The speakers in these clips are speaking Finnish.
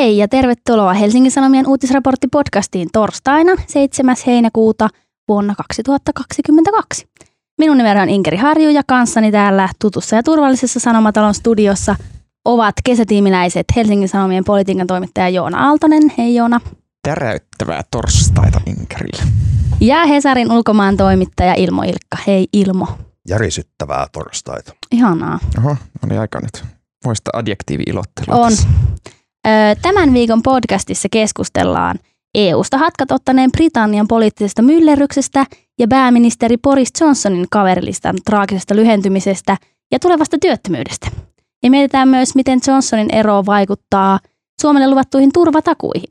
Hei ja tervetuloa Helsingin Sanomien uutisraporttipodcastiin torstaina 7. heinäkuuta vuonna 2022. Minun nimeni on Inkeri Harju ja kanssani täällä tutussa ja turvallisessa Sanomatalon studiossa ovat kesätiimiläiset Helsingin Sanomien politiikan toimittaja Joona Aaltonen. Hei Joona. Täräyttävää torstaita Inkerille. Ja Hesarin ulkomaan toimittaja Ilmo Ilkka. Hei Ilmo. Järisyttävää torstaita. Ihanaa. Oho, oli aika nyt. Voista adjektiivi-ilottelua On. tässä. Tämän viikon podcastissa keskustellaan EU-sta hatkat ottaneen Britannian poliittisesta myllerryksestä ja pääministeri Boris Johnsonin kaverilistan traagisesta lyhentymisestä ja tulevasta työttömyydestä. Ja mietitään myös, miten Johnsonin ero vaikuttaa Suomelle luvattuihin turvatakuihin.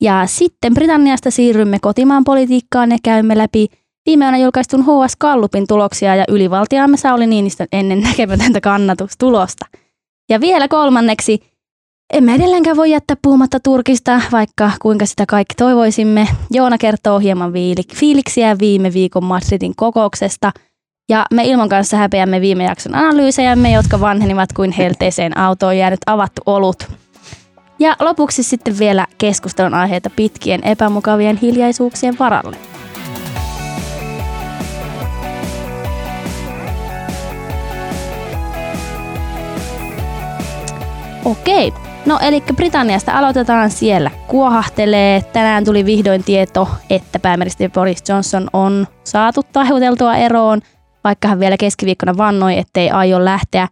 Ja sitten Britanniasta siirrymme kotimaan politiikkaan ja käymme läpi viime yönä julkaistun HS Gallupin tuloksia ja ylivaltiaamme Sauli Niinistön ennen näkemätöntä kannatustulosta. Ja vielä kolmanneksi emme edelleenkään voi jättää puhumatta Turkista, vaikka kuinka sitä kaikki toivoisimme. Joona kertoo hieman fiiliksiä viime viikon Madridin kokouksesta. Ja me Ilman kanssa häpeämme viime jakson analyysejämme, jotka vanhenivat kuin helteeseen autoon jäänyt avattu olut. Ja lopuksi sitten vielä keskustelun aiheita pitkien epämukavien hiljaisuuksien varalle. Okei, no eli Britanniasta aloitetaan siellä. Kuohahtelee. Tänään tuli vihdoin tieto, että pääministeri Boris Johnson on saatu tahuteltua eroon, vaikka hän vielä keskiviikkona vannoi, ettei aio lähteä.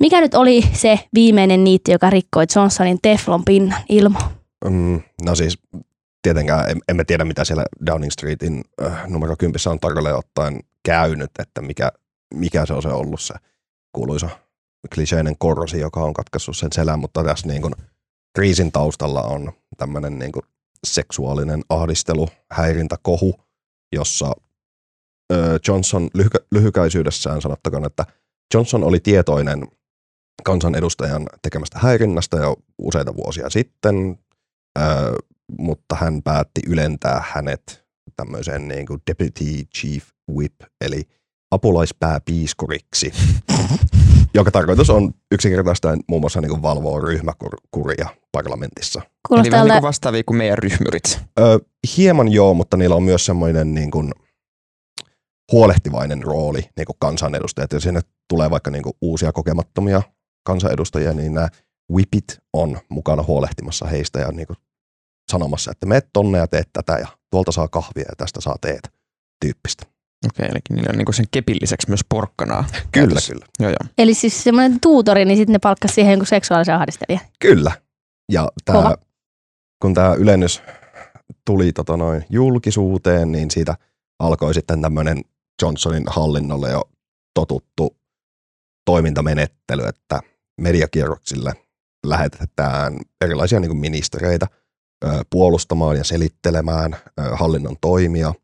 Mikä nyt oli se viimeinen niitti, joka rikkoi Johnsonin teflon pinnan ilmo? Mm, no siis tietenkään em- emme tiedä, mitä siellä Downing Streetin äh, numero 10 on tarkalleen ottaen käynyt, että mikä, mikä se on se ollut se kuuluisa kliseinen korrosi, joka on katkaissut sen selän, mutta tässä niin kuin kriisin taustalla on tämmöinen niin kuin seksuaalinen ahdistelu, häirintä, kohu, jossa Johnson lyhy- lyhykäisyydessään sanottakoon, että Johnson oli tietoinen kansanedustajan tekemästä häirinnästä jo useita vuosia sitten, mutta hän päätti ylentää hänet tämmöiseen niin kuin deputy chief whip, eli apulaispääpiiskuriksi, joka tarkoitus on yksinkertaistaen muun muassa niin kuin valvoa ryhmäkuria parlamentissa. Eli Kuulostaa vähän niin vastaavia kuin meidän ryhmyrit. Ö, hieman joo, mutta niillä on myös semmoinen niin kuin huolehtivainen rooli niin kuin kansanedustajat. Ja sinne tulee vaikka niin kuin uusia kokemattomia kansanedustajia, niin nämä whipit on mukana huolehtimassa heistä ja niin kuin sanomassa, että meet tonne ja teet tätä ja tuolta saa kahvia ja tästä saa teet tyyppistä. Okei, eli niillä on niin kuin sen kepin lisäksi myös porkkanaa. Kyllä, kyllä. Joo, joo. eli siis semmoinen tuutori, niin sitten ne palkkasi siihen jonkun seksuaalisen ahdistelijan. Kyllä. Ja tää, kun tämä ylennys tuli tota noin, julkisuuteen, niin siitä alkoi sitten tämmöinen Johnsonin hallinnolle jo totuttu toimintamenettely, että mediakierroksille lähetetään erilaisia niin kuin ministereitä ö, puolustamaan ja selittelemään ö, hallinnon toimia.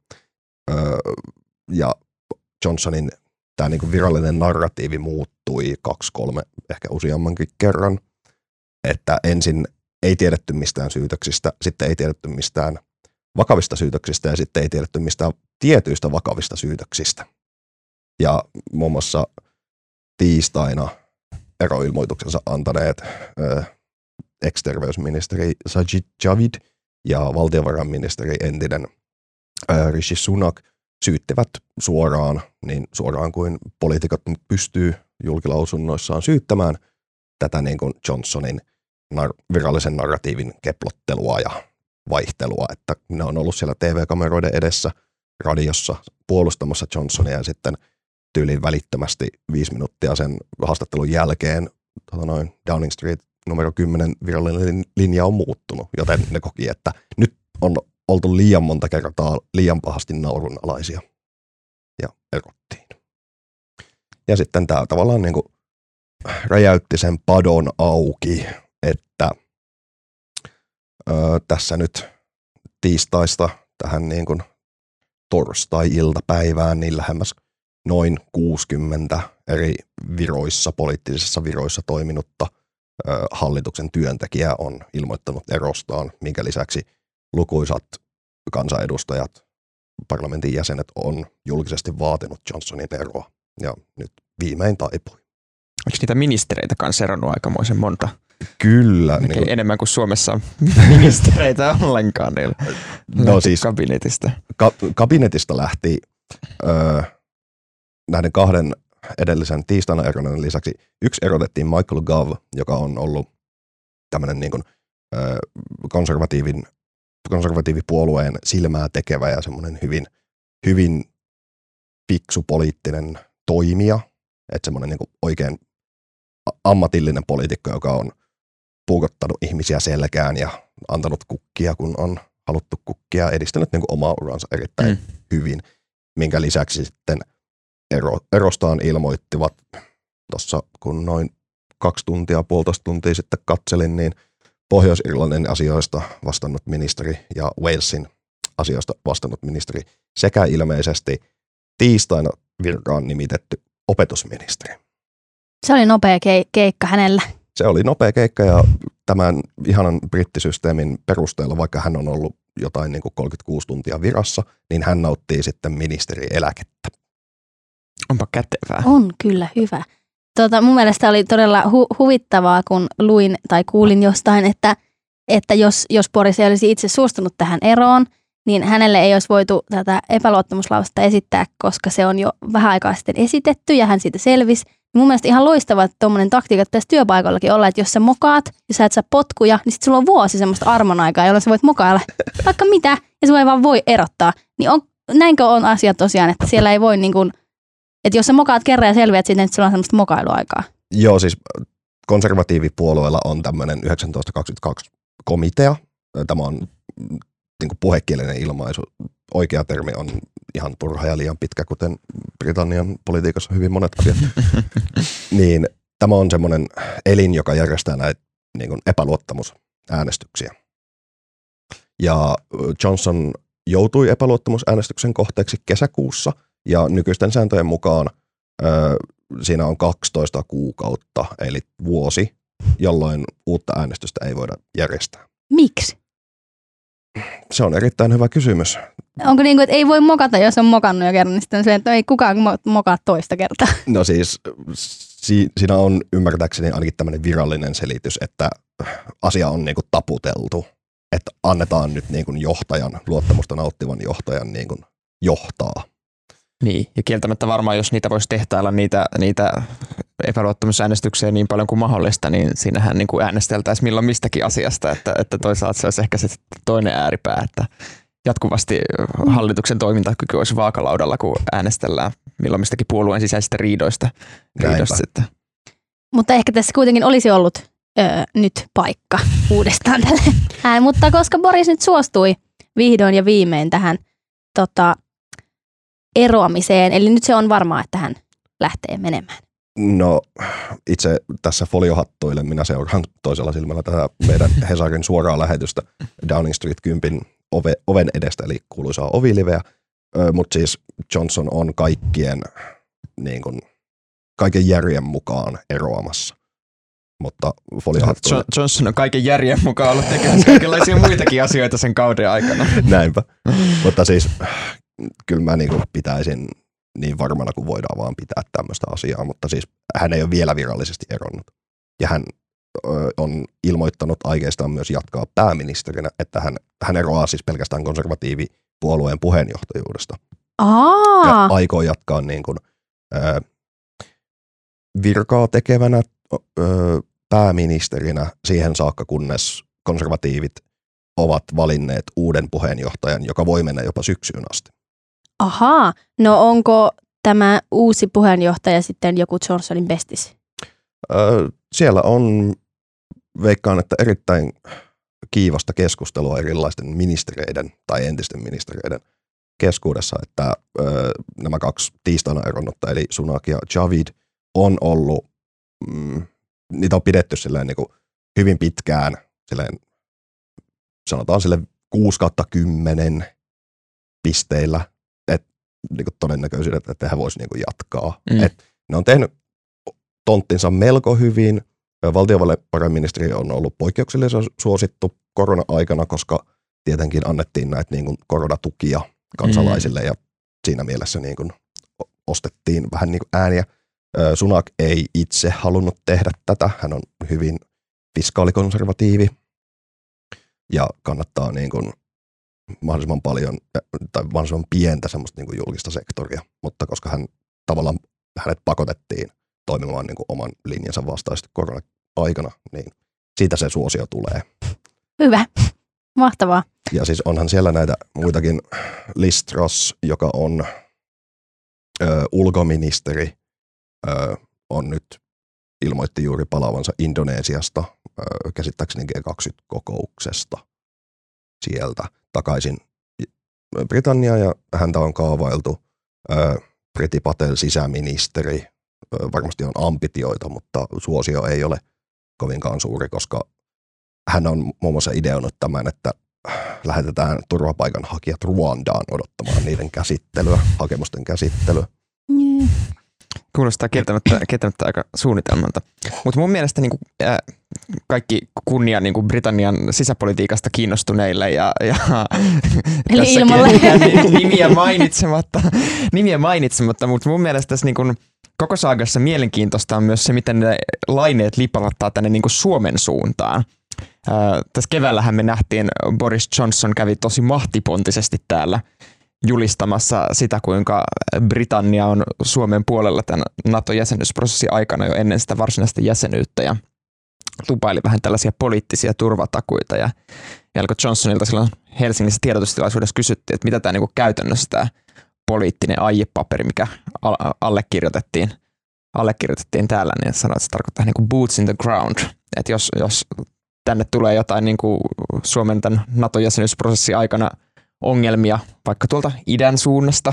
Ja Johnsonin tämä niin virallinen narratiivi muuttui kaksi, kolme, ehkä useammankin kerran että ensin ei tiedetty mistään syytöksistä, sitten ei tiedetty mistään vakavista syytöksistä ja sitten ei tiedetty mistään tietyistä vakavista syytöksistä. Ja muun muassa tiistaina eroilmoituksensa antaneet ö, ex-terveysministeri Sajid Javid ja valtiovarainministeri entinen ö, Rishi Sunak syyttivät suoraan, niin suoraan kuin poliitikot nyt pystyy julkilausunnoissaan syyttämään tätä niin kuin Johnsonin nar- virallisen narratiivin keplottelua ja vaihtelua, että ne on ollut siellä TV-kameroiden edessä radiossa puolustamassa Johnsonia ja sitten tyyliin välittömästi viisi minuuttia sen haastattelun jälkeen tota noin, Downing Street numero 10 virallinen linja on muuttunut, joten ne koki, että nyt on oltu liian monta kertaa liian pahasti naurunalaisia ja erottiin. Ja sitten tämä tavallaan niin kuin räjäytti sen padon auki, että ö, tässä nyt tiistaista tähän niin kuin torstai-iltapäivään niin lähemmäs noin 60 eri viroissa, poliittisissa viroissa toiminutta hallituksen työntekijää on ilmoittanut erostaan, minkä lisäksi lukuisat kansanedustajat, parlamentin jäsenet on julkisesti vaatinut Johnsonin eroa. Ja nyt viimein taipui. Eikö niitä ministereitä kanssa eronnut aikamoisen monta? Kyllä. Niin kuin, enemmän kuin Suomessa on ministereitä ollenkaan niillä no siis, kabinetista. Ka- kabinetista lähti öö, näiden kahden edellisen tiistaina eronen lisäksi yksi erotettiin Michael Gove, joka on ollut tämmöinen niin kuin, öö, konservatiivin, konservatiivipuolueen silmää tekevä ja semmoinen hyvin, hyvin fiksu poliittinen toimija, että semmoinen niin oikein ammatillinen poliitikko, joka on puukottanut ihmisiä selkään ja antanut kukkia, kun on haluttu kukkia, edistänyt niin kuin omaa uransa erittäin mm. hyvin, minkä lisäksi sitten ero, erostaan ilmoittivat tuossa, kun noin kaksi tuntia, puolitoista tuntia sitten katselin, niin Pohjois-Irlannin asioista vastannut ministeri ja Walesin asioista vastannut ministeri sekä ilmeisesti tiistaina virkaan nimitetty opetusministeri. Se oli nopea keikka hänellä. Se oli nopea keikka ja tämän ihanan brittisysteemin perusteella, vaikka hän on ollut jotain niin kuin 36 tuntia virassa, niin hän nauttii sitten ministerieläkettä. Onpa kätevää. On kyllä hyvä. Tota, mun mielestä oli todella hu- huvittavaa, kun luin tai kuulin jostain, että, että jos, jos Boris ei olisi itse suostunut tähän eroon, niin hänelle ei olisi voitu tätä epäluottamuslausetta esittää, koska se on jo vähän aikaa sitten esitetty ja hän siitä selvisi. Mun mielestä ihan loistava, että tuommoinen taktiikka pitäisi työpaikallakin olla, että jos sä mokaat ja sä et saa potkuja, niin sitten sulla on vuosi semmoista armonaikaa, jolloin sä voit mokailla vaikka mitä ja sua ei vaan voi erottaa. Niin on, näinkö on asia tosiaan, että siellä ei voi niin kuin, että jos sä mokaat kerran ja selviät siitä, niin sulla on semmoista mokailuaikaa. Joo, siis konservatiivipuolueella on tämmöinen 1922 komitea. Tämä on niin kuin puhekielinen ilmaisu. Oikea termi on ihan turha ja liian pitkä, kuten Britannian politiikassa hyvin monet asiat. niin tämä on semmoinen elin, joka järjestää näitä niin kuin epäluottamusäänestyksiä. Ja Johnson joutui epäluottamusäänestyksen kohteeksi kesäkuussa, ja nykyisten sääntöjen mukaan ö, siinä on 12 kuukautta, eli vuosi, jolloin uutta äänestystä ei voida järjestää. Miksi? Se on erittäin hyvä kysymys. Onko niin kuin, että ei voi mokata, jos on mokannut jo kerran, niin sitten on se, että ei kukaan mokaa toista kertaa. No siis si- siinä on ymmärtääkseni ainakin tämmöinen virallinen selitys, että asia on niin kuin taputeltu. Että annetaan nyt niin kuin johtajan, luottamusta nauttivan johtajan niin kuin johtaa. Niin, ja kieltämättä varmaan, jos niitä voisi tehtailla niitä, niitä epäluottamusäänestyksiä niin paljon kuin mahdollista, niin siinähän niin kuin äänesteltäisiin milloin mistäkin asiasta, että, että toisaalta se olisi ehkä se toinen ääripää, että jatkuvasti hallituksen toimintakyky olisi vaakalaudalla, kun äänestellään milloin mistäkin puolueen sisäisistä riidoista. riidoista sitten. Mutta ehkä tässä kuitenkin olisi ollut öö, nyt paikka uudestaan tälle. Ää, mutta koska Boris nyt suostui vihdoin ja viimein tähän tota, eroamiseen, eli nyt se on varmaa, että hän lähtee menemään. No itse tässä foliohattuille minä seuraan toisella silmällä tätä meidän Hesarin suoraa lähetystä Downing Street 10 ove, oven edestä, eli kuuluisaa oviliveä. Mutta siis Johnson on kaikkien, niin kun, kaiken järjen mukaan eroamassa. Mutta foliohattuille... Johnson on kaiken järjen mukaan ollut tekemässä kaikenlaisia muitakin asioita sen kauden aikana. Näinpä. Mutta siis kyllä mä niin pitäisin niin varmana kuin voidaan vaan pitää tämmöistä asiaa, mutta siis hän ei ole vielä virallisesti eronnut. Ja hän on ilmoittanut aikeistaan myös jatkaa pääministerinä, että hän, hän eroaa siis pelkästään konservatiivipuolueen puheenjohtajuudesta. Aa. Ja aikoo jatkaa niin kuin, ö, virkaa tekevänä ö, pääministerinä siihen saakka, kunnes konservatiivit ovat valinneet uuden puheenjohtajan, joka voi mennä jopa syksyyn asti. Ahaa, no onko tämä uusi puheenjohtaja sitten joku Johnsonin bestis? Öö, siellä on, veikkaan, että erittäin kiivasta keskustelua erilaisten ministereiden tai entisten ministereiden keskuudessa, että öö, nämä kaksi tiistaina eronnutta, eli Sunak ja Javid, on ollut, mm, niitä on pidetty silleen niin kuin hyvin pitkään, silleen, sanotaan sille 6 10 pisteillä niin kuin todennäköisyydet, että hän voisi niin kuin jatkaa. Mm. Et ne on tehnyt tonttinsa melko hyvin. Valtiovarainministeri on ollut poikkeuksellisen suosittu korona-aikana, koska tietenkin annettiin näitä niin kuin koronatukia kansalaisille mm. ja siinä mielessä niin kuin ostettiin vähän niin kuin ääniä. Sunak ei itse halunnut tehdä tätä. Hän on hyvin fiskaalikonservatiivi ja kannattaa niin kuin mahdollisimman paljon tai mahdollisimman pientä semmoista niin kuin julkista sektoria, mutta koska hän tavallaan hänet pakotettiin toimimaan niin kuin oman linjansa vastaisesti korona-aikana, niin siitä se suosio tulee. Hyvä. Mahtavaa. Ja siis onhan siellä näitä muitakin. Listros, joka on ö, ulkoministeri, ö, on nyt ilmoitti juuri palaavansa Indonesiasta, ö, käsittääkseni G20-kokouksesta sieltä takaisin Britannia ja häntä on kaavailtu ö, Priti Patel sisäministeri. Ö, varmasti on ambitioita, mutta suosio ei ole kovinkaan suuri, koska hän on muun muassa ideoinut tämän, että lähetetään turvapaikanhakijat Ruandaan odottamaan niiden käsittelyä, hakemusten käsittelyä. Mm. Kuulostaa kieltämättä, kieltämättä aika suunnitelmalta. Mutta mun mielestä niin kuin, äh, kaikki kunnia niin kuin Britannian sisäpolitiikasta kiinnostuneille ja, ja Eli ilmalle. nimiä mainitsematta, nimiä mainitsematta mutta mun mielestä tässä niin kuin, koko saagassa mielenkiintoista on myös se, miten ne laineet lipalattaa tänne niin kuin Suomen suuntaan. Äh, tässä keväällähän me nähtiin, Boris Johnson kävi tosi mahtipontisesti täällä julistamassa sitä, kuinka Britannia on Suomen puolella tämän NATO-jäsenyysprosessin aikana jo ennen sitä varsinaista jäsenyyttä ja lupaili vähän tällaisia poliittisia turvatakuita ja, alkoi Johnsonilta silloin Helsingissä tiedotustilaisuudessa kysyttiin, että mitä tämä niin käytännössä tämä poliittinen aiepaperi, mikä al- allekirjoitettiin, allekirjoitettiin täällä, niin sanoi, että se tarkoittaa niin kuin boots in the ground, että jos, jos tänne tulee jotain niin kuin Suomen tämän NATO-jäsenyysprosessin aikana ongelmia vaikka tuolta idän suunnasta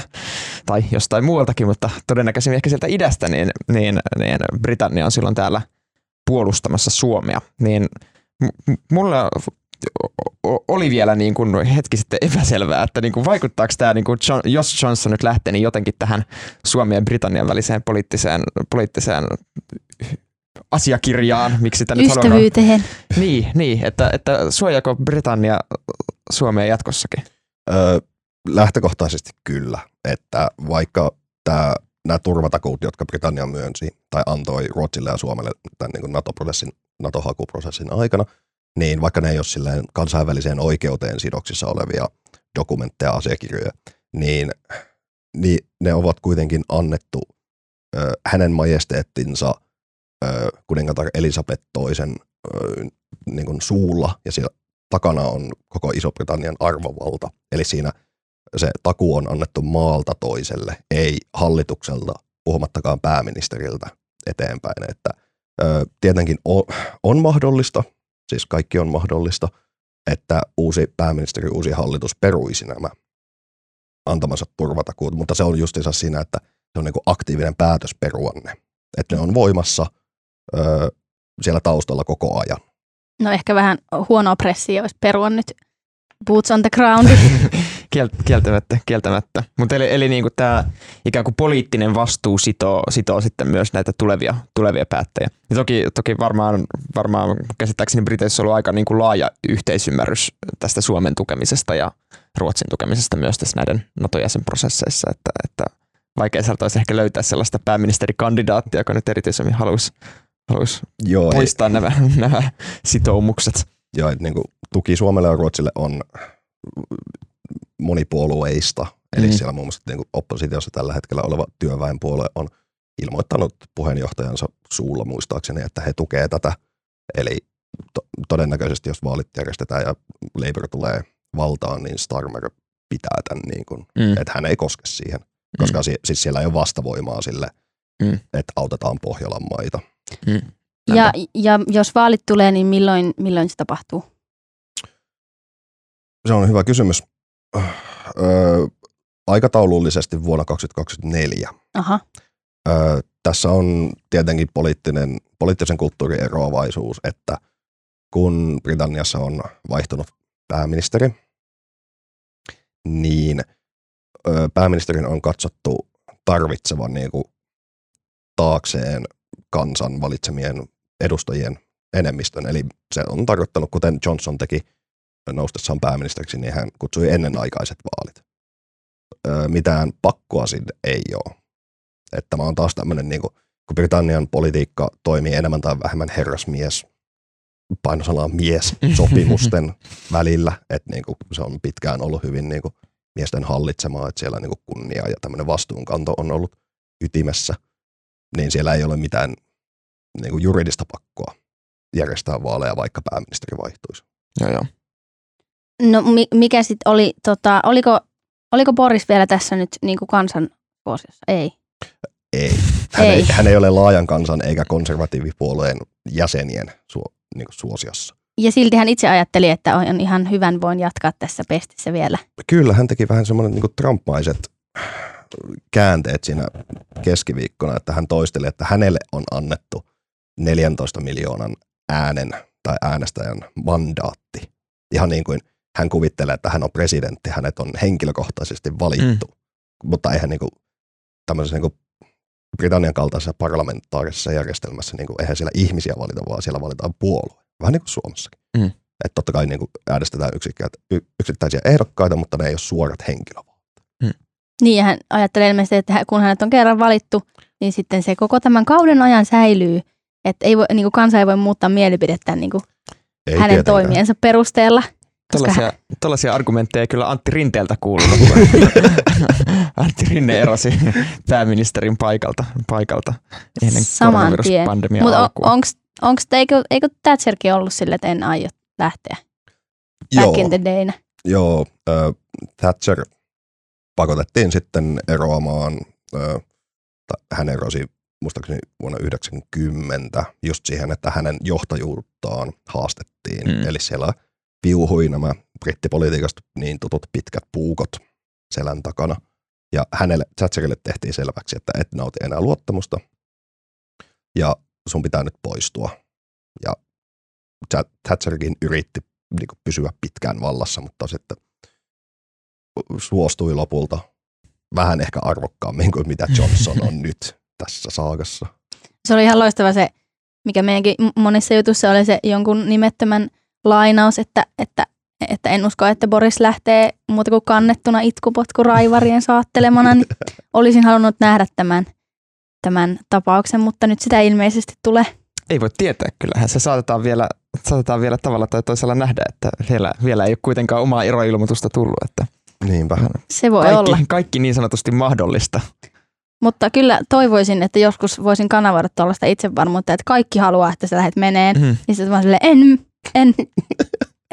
tai jostain muualtakin, mutta todennäköisemmin ehkä sieltä idästä, niin, niin, niin Britannia on silloin täällä puolustamassa Suomea. Niin m- mulle oli vielä niin kuin hetki sitten epäselvää, että niin kuin vaikuttaako tämä, niin kuin John, jos Johnson nyt lähtee, niin jotenkin tähän Suomen ja Britannian väliseen poliittiseen, poliittiseen asiakirjaan, miksi sitä nyt haluaa. Ystävyyteen. Niin, niin että, että suojaako Britannia Suomea jatkossakin? Öö, lähtökohtaisesti kyllä, että vaikka tämä nämä turvatakuut, jotka Britannia myönsi tai antoi Ruotsille ja Suomelle tämän niin NATO-prosessin, NATO-hakuprosessin aikana, niin vaikka ne ei ole silleen kansainväliseen oikeuteen sidoksissa olevia dokumentteja, asiakirjoja, niin, niin ne ovat kuitenkin annettu ö, hänen majesteettinsa ö, kuningatar Elisabeth toisen niin suulla, ja siellä takana on koko Iso-Britannian arvovalta. Eli siinä se taku on annettu maalta toiselle, ei hallitukselta, puhumattakaan pääministeriltä eteenpäin. Että, ö, tietenkin on, on mahdollista, siis kaikki on mahdollista, että uusi pääministeri, uusi hallitus peruisi nämä antamansa turvatakuut, mutta se on justiinsa siinä, että se on niin kuin aktiivinen päätös perua ne. Että ne on voimassa ö, siellä taustalla koko ajan. No ehkä vähän huonoa pressiä olisi perua nyt boots on the ground. Kiel- kieltämättä, kieltämättä. Mutta eli, eli niin tämä ikään kuin poliittinen vastuu sitoo, sitoo sitten myös näitä tulevia, tulevia päättäjiä. Ja toki, toki varmaan, varmaan käsittääkseni Briteissä on ollut aika niin kuin laaja yhteisymmärrys tästä Suomen tukemisesta ja Ruotsin tukemisesta myös tässä näiden NATO-jäsenprosesseissa, että, että vaikea sieltä olisi ehkä löytää sellaista pääministerikandidaattia, joka nyt erityisemmin haluaisi, haluaisi Joo, ei, poistaa nämä, nämä sitoumukset. että niin kuin, tuki Suomelle ja Ruotsille on monipuolueista. Eli Mm. siellä muun muassa niin kuin oppositiossa tällä hetkellä oleva työväenpuolue on ilmoittanut puheenjohtajansa suulla muistaakseni, että he tukee tätä. Eli to- todennäköisesti, jos vaalit järjestetään ja Labour tulee valtaan, niin Starmer pitää tämän, niin kuin, Mm. että hän ei koske siihen. Koska mm. siis siellä ei ole vastavoimaa sille, Mm. että autetaan Pohjolan maita. Mm. ja, ja jos vaalit tulee, niin milloin, milloin se tapahtuu? Se on hyvä kysymys. Öö, aikataulullisesti vuonna 2024. Aha. Öö, tässä on tietenkin poliittinen, poliittisen kulttuurin eroavaisuus, että kun Britanniassa on vaihtunut pääministeri, niin öö, pääministerin on katsottu tarvitsevan niin kuin taakseen kansan valitsemien edustajien enemmistön. Eli se on tarkoittanut, kuten Johnson teki noustessaan pääministeriksi, niin hän kutsui ennenaikaiset vaalit. Öö, mitään pakkoa sinne ei ole. Että tämä on taas tämmöinen, niin kuin, kun Britannian politiikka toimii enemmän tai vähemmän herrasmies painosanaa mies-sopimusten välillä, että niin kuin se on pitkään ollut hyvin niin kuin miesten hallitsemaa, että siellä niin kuin kunnia ja tämmöinen vastuunkanto on ollut ytimessä, niin siellä ei ole mitään niin kuin juridista pakkoa järjestää vaaleja, vaikka pääministeri vaihtuisi. Joo, joo. No mi- mikä sitten oli, tota, oliko, oliko Boris vielä tässä nyt niin kuin kansan suosiossa? Ei. Ei. Hän ei. Ei. hän ei ole laajan kansan eikä konservatiivipuolueen jäsenien suo, niin kuin suosiossa. Ja silti hän itse ajatteli, että on ihan hyvän voin jatkaa tässä pestissä vielä. Kyllä, hän teki vähän semmoinen niin Trump-maiset käänteet siinä keskiviikkona, että hän toisteli, että hänelle on annettu 14 miljoonan äänen tai äänestäjän mandaatti. Ihan niin kuin hän kuvittelee, että hän on presidentti, hänet on henkilökohtaisesti valittu, mm. mutta eihän niin kuin tämmöisessä niin kuin Britannian kaltaisessa parlamentaarisessa järjestelmässä, niin kuin, eihän siellä ihmisiä valita, vaan siellä valitaan puolue. Vähän niin kuin Suomessakin. Mm. Että totta kai niin kuin äänestetään yksittäisiä ehdokkaita, mutta ne ei ole suorat henkilövalta. Niin ja hän ajattelee ilmeisesti, että kun hänet on kerran valittu, niin sitten se koko tämän kauden ajan säilyy. Että ei voi, niin kuin kansa ei voi muuttaa mielipidettään niin kuin Ei hänen tietenkään. toimiensa perusteella. Hän, Tällaisia, tällaisia argumentteja ei kyllä Antti Rinteeltä kuulunut, kun Antti Rinne erosi pääministerin paikalta, paikalta ennen Saman koronaviruspandemian mutta alkua. onko, onko eikö, eikö Thatcherkin ollut sille, että en aio lähteä back Joo, in the dayna? joo äh, Thatcher pakotettiin sitten eroamaan, äh, tai hän erosi muistaakseni vuonna 90 just siihen, että hänen johtajuuttaan haastettiin. Mm. Eli siellä viuhui nämä brittipolitiikasta niin tutut pitkät puukot selän takana. Ja hänelle, Thatcherille tehtiin selväksi, että et nauti enää luottamusta ja sun pitää nyt poistua. Ja Tha- Thatcherkin yritti niin kuin pysyä pitkään vallassa, mutta sitten suostui lopulta vähän ehkä arvokkaammin kuin mitä Johnson on nyt tässä saagassa. Se oli ihan loistava se, mikä meidänkin monissa jutuissa oli se jonkun nimettömän lainaus, että, että, että en usko, että Boris lähtee muuta kuin kannettuna itkupotku raivarien saattelemana, niin olisin halunnut nähdä tämän, tämän tapauksen, mutta nyt sitä ei ilmeisesti tule. Ei voi tietää, kyllähän se saatetaan vielä, saatetaan vielä tavalla tai toisella nähdä, että vielä, vielä ei ole kuitenkaan omaa eroilmoitusta tullut, että Niinpä. Se voi olla. kaikki, kaikki niin sanotusti mahdollista. Mutta kyllä toivoisin, että joskus voisin kanavoida tuollaista itsevarmuutta, että kaikki haluaa, että sä lähdet meneen. Mm. Niin sitten vaan silleen, en, en,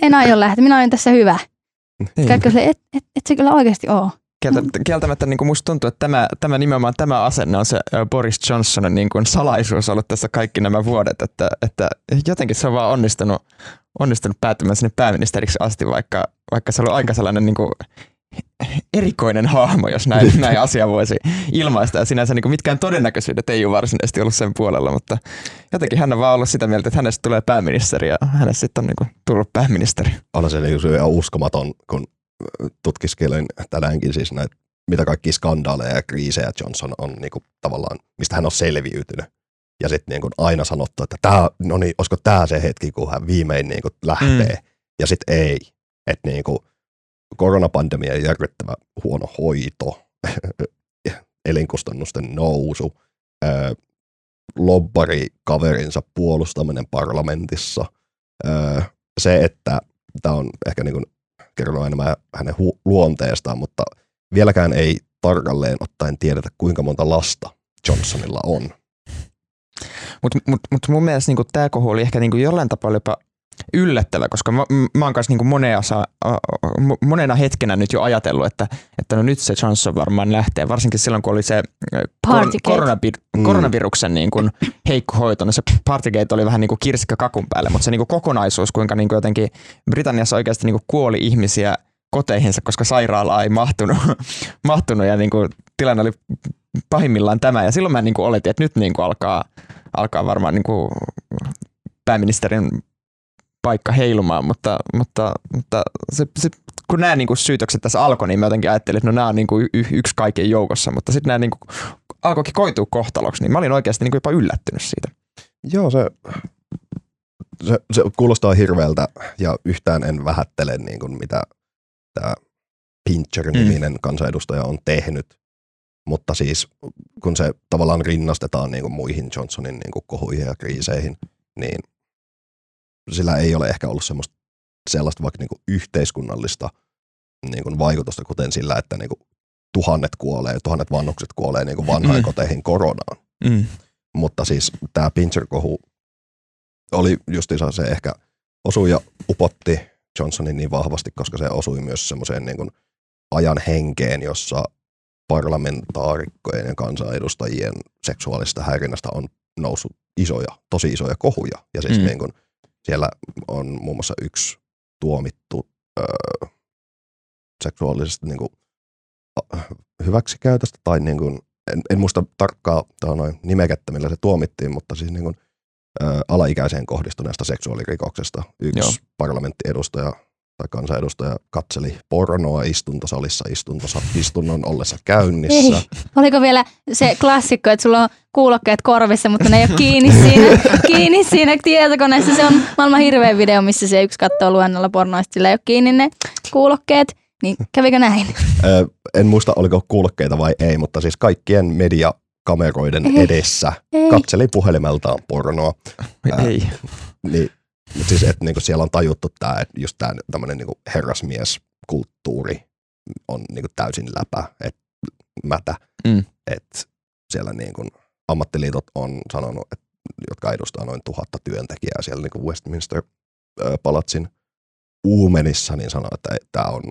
en aio lähteä, minä olen tässä hyvä. Niin. Kaikki se, et, et, et se kyllä oikeasti ole. Kieltämättä, kieltämättä niin kuin musta tuntuu, että tämä, tämä nimenomaan tämä asenne on se Boris Johnsonin niin kuin salaisuus ollut tässä kaikki nämä vuodet, että, että jotenkin se on vaan onnistunut, onnistunut päätymään sinne pääministeriksi asti, vaikka, vaikka se oli aika sellainen niin kuin erikoinen hahmo, jos näin, näin asia voisi ilmaista. Ja sinänsä niin kuin mitkään todennäköisyydet ei ole varsinaisesti ollut sen puolella, mutta jotenkin hän on vaan ollut sitä mieltä, että hänestä tulee pääministeri ja hänestä sitten on niin kuin tullut pääministeri. On se niin ihan uskomaton, kun tutkiskelin tänäänkin siis näitä, mitä kaikki skandaaleja ja kriisejä Johnson on niin kuin, tavallaan, mistä hän on selviytynyt. Ja sitten niin kuin aina sanottu, että tää, no niin, olisiko tämä se hetki, kun hän viimein niin kuin lähtee. Mm. Ja sitten ei. Että niin kuin koronapandemia järkyttävä huono hoito, elinkustannusten nousu, lobbari kaverinsa puolustaminen parlamentissa, se, että tämä on ehkä niin kuin kerronut enemmän hänen hu- luonteestaan, mutta vieläkään ei tarkalleen ottaen tiedetä, kuinka monta lasta Johnsonilla on. Mutta mut, mut mun mielestä niinku, tämä kohu oli ehkä niinku jollain tapaa jopa yllättävä, koska mä, mä oon kanssa niinku monea, sa- a- a- mo- monena hetkenä nyt jo ajatellut, että, että no nyt se Johnson varmaan lähtee, varsinkin silloin kun oli se Partygate. koronavir- Mm. koronaviruksen niin kuin heikko hoito, no se Partygate oli vähän niin kuin kirsikka kakun päälle, mutta se niin kuin kokonaisuus, kuinka niin kuin jotenkin Britanniassa oikeasti niin kuin kuoli ihmisiä koteihinsa, koska sairaalaa ei mahtunut, mahtunut ja niin kuin tilanne oli pahimmillaan tämä. Ja silloin mä niin kuin oletin, että nyt niin kuin alkaa, alkaa varmaan niin kuin pääministerin paikka heilumaan, mutta, mutta, mutta se, se, kun nämä niin kuin syytökset tässä alkoi, niin mä jotenkin ajattelin, että no nämä on niin kuin y- yksi kaiken joukossa, mutta sitten nämä niin kuin alkoikin koitua kohtaloksi, niin mä olin oikeasti niin kuin jopa yllättynyt siitä. Joo, se, se, se kuulostaa hirveältä ja yhtään en vähättele niin kuin mitä tämä Pincher-niminen mm. kansanedustaja on tehnyt. Mutta siis kun se tavallaan rinnastetaan niin kuin muihin Johnsonin niin kuin kohuihin ja kriiseihin, niin sillä ei ole ehkä ollut semmoista sellaista vaikka niinku yhteiskunnallista niinku vaikutusta, kuten sillä, että niinku tuhannet kuolee, tuhannet vannukset kuolee niinku vanhainkoteihin mm. koronaan. Mm. Mutta siis tämä Pincher-kohu oli justiinsa se ehkä osui ja upotti Johnsonin niin vahvasti, koska se osui myös semmoiseen niin ajan henkeen, jossa parlamentaarikkojen ja kansanedustajien seksuaalista häirinnästä on noussut isoja, tosi isoja kohuja. Ja siis mm. niin kuin, siellä on muun muassa yksi tuomittu öö, seksuaalisesti niin kuin, hyväksikäytöstä tai niin kuin, en, en muista tarkkaa noin nimekettä, millä se tuomittiin, mutta siis niin kuin, ä, alaikäiseen kohdistuneesta seksuaalirikoksesta. Yksi Joo. parlamenttiedustaja tai kansanedustaja katseli pornoa istuntosalissa istuntosa, istunnon ollessa käynnissä. Ei. Oliko vielä se klassikko, että sulla on kuulokkeet korvissa, mutta ne ei ole kiinni siinä, kiinni siinä tietokoneessa. Se on maailman hirveä video, missä se yksi katsoo luennolla pornoista, sillä ei ole kiinni ne kuulokkeet. Niin kävikö näin? en muista, oliko kuulokkeita vai ei, mutta siis kaikkien media kameroiden ei, edessä ei. katseli puhelimeltaan pornoa. Ei. Ää, niin, siis, että niinku siellä on tajuttu tämä, että just tämä tämmöinen niinku herrasmieskulttuuri on niinku täysin läpä, että mätä, mm. että siellä niinku ammattiliitot on sanonut, että, jotka edustaa noin tuhatta työntekijää siellä niinku Westminster palatsin uumenissa, niin sanoo, että tämä on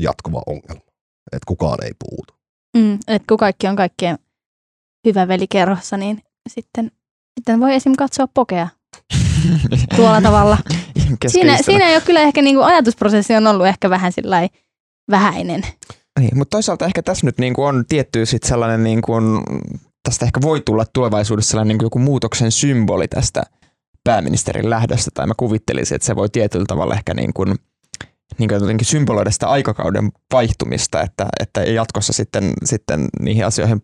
jatkuva ongelma, että kukaan ei puutu. Mm, että kun kaikki on kaikkien hyvä veli kerhossa, niin sitten, sitten voi esim. katsoa pokea tuolla tavalla. siinä, siinä ei ole kyllä ehkä niinku ajatusprosessi on ollut ehkä vähän vähäinen. Niin, mutta toisaalta ehkä tässä nyt niinku on tietty sit sellainen, niinku, tästä ehkä voi tulla tulevaisuudessa sellainen niinku joku muutoksen symboli tästä pääministerin lähdöstä, tai mä kuvittelisin, että se voi tietyllä tavalla ehkä niin kuin, niin kuin jotenkin symboloida sitä aikakauden vaihtumista, että, että jatkossa sitten, sitten niihin asioihin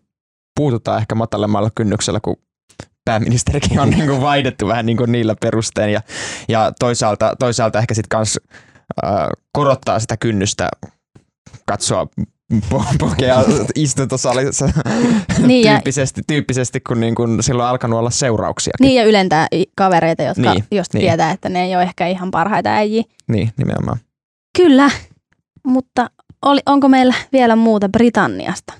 puututaan ehkä matalemmalla kynnyksellä, kun pääministerikin on niin kuin vaihdettu vähän niin kuin niillä perustein ja, ja toisaalta, toisaalta ehkä sitten kans äh, korottaa sitä kynnystä katsoa pokea istuntosalissa niin tyyppisesti, tyyppisesti, kun niin kun silloin on alkanut olla seurauksia. Niin ja ylentää kavereita, jotka niin, just niin. tietää, että ne ei ole ehkä ihan parhaita äijiä. Niin, nimenomaan. Kyllä, mutta oli, onko meillä vielä muuta Britanniasta?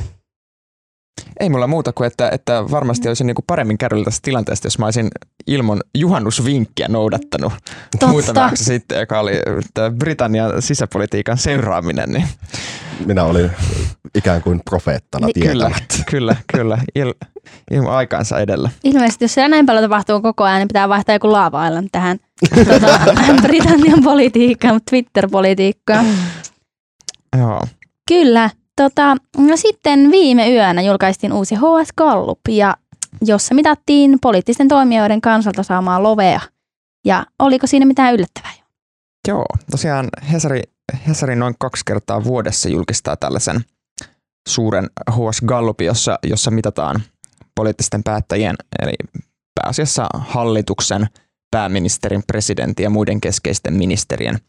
Ei mulla muuta kuin, että, että varmasti olisin niin kuin paremmin kärryllä tästä tilanteesta, jos mä olisin ilman juhannusvinkkiä noudattanut Totta. muutama jakso sitten, joka oli Britannian sisäpolitiikan seuraaminen. Niin. Minä olin ikään kuin profeettana niin, Kyllä, kyllä, kyllä. Il, ilman aikaansa edellä. Ilmeisesti, jos siellä näin paljon tapahtuu koko ajan, niin pitää vaihtaa joku laava tähän tuota, Britannian politiikkaan, Twitter-politiikkaan. Joo. Kyllä. Tota, no sitten viime yönä julkaistiin uusi HS Gallup, ja jossa mitattiin poliittisten toimijoiden kansalta saamaa lovea. Ja oliko siinä mitään yllättävää? Joo, tosiaan Hesari, Hesari noin kaksi kertaa vuodessa julkistaa tällaisen suuren HS Gallupin, jossa, jossa mitataan poliittisten päättäjien, eli pääasiassa hallituksen, pääministerin, presidentin ja muiden keskeisten ministerien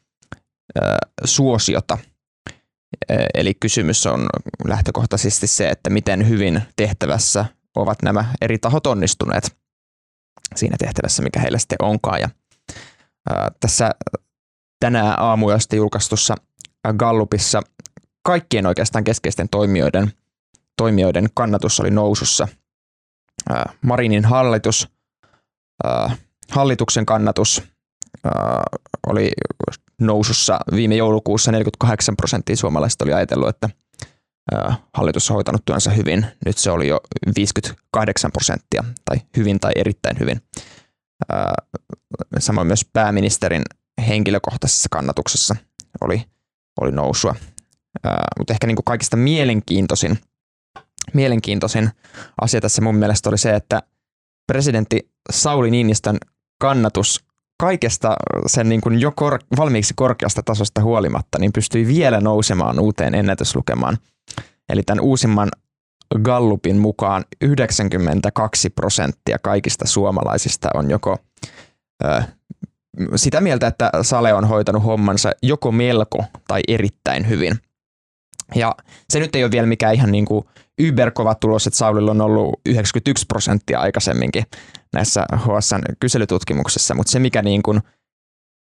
ö, suosiota – Eli kysymys on lähtökohtaisesti se, että miten hyvin tehtävässä ovat nämä eri tahot onnistuneet siinä tehtävässä, mikä heillä sitten onkaan. Ja, tässä tänään aamuyöstä julkaistussa Gallupissa kaikkien oikeastaan keskeisten toimijoiden, toimijoiden kannatus oli nousussa. Marinin hallitus, hallituksen kannatus oli nousussa viime joulukuussa 48 prosenttia suomalaisista oli ajatellut, että hallitus on hoitanut työnsä hyvin. Nyt se oli jo 58 prosenttia, tai hyvin tai erittäin hyvin. Samoin myös pääministerin henkilökohtaisessa kannatuksessa oli, oli nousua. Mutta ehkä niin kuin kaikista mielenkiintoisin, mielenkiintoisin asia tässä mun mielestä oli se, että presidentti Sauli Niinistön kannatus kaikesta sen niin kuin jo kor- valmiiksi korkeasta tasosta huolimatta, niin pystyi vielä nousemaan uuteen ennätyslukemaan. Eli tämän uusimman Gallupin mukaan 92 prosenttia kaikista suomalaisista on joko ö, sitä mieltä, että Sale on hoitanut hommansa joko melko tai erittäin hyvin. Ja se nyt ei ole vielä mikään ihan niin kuin yberkova tulos, että Saulilla on ollut 91 prosenttia aikaisemminkin näissä HSN kyselytutkimuksissa, mutta se mikä niin kuin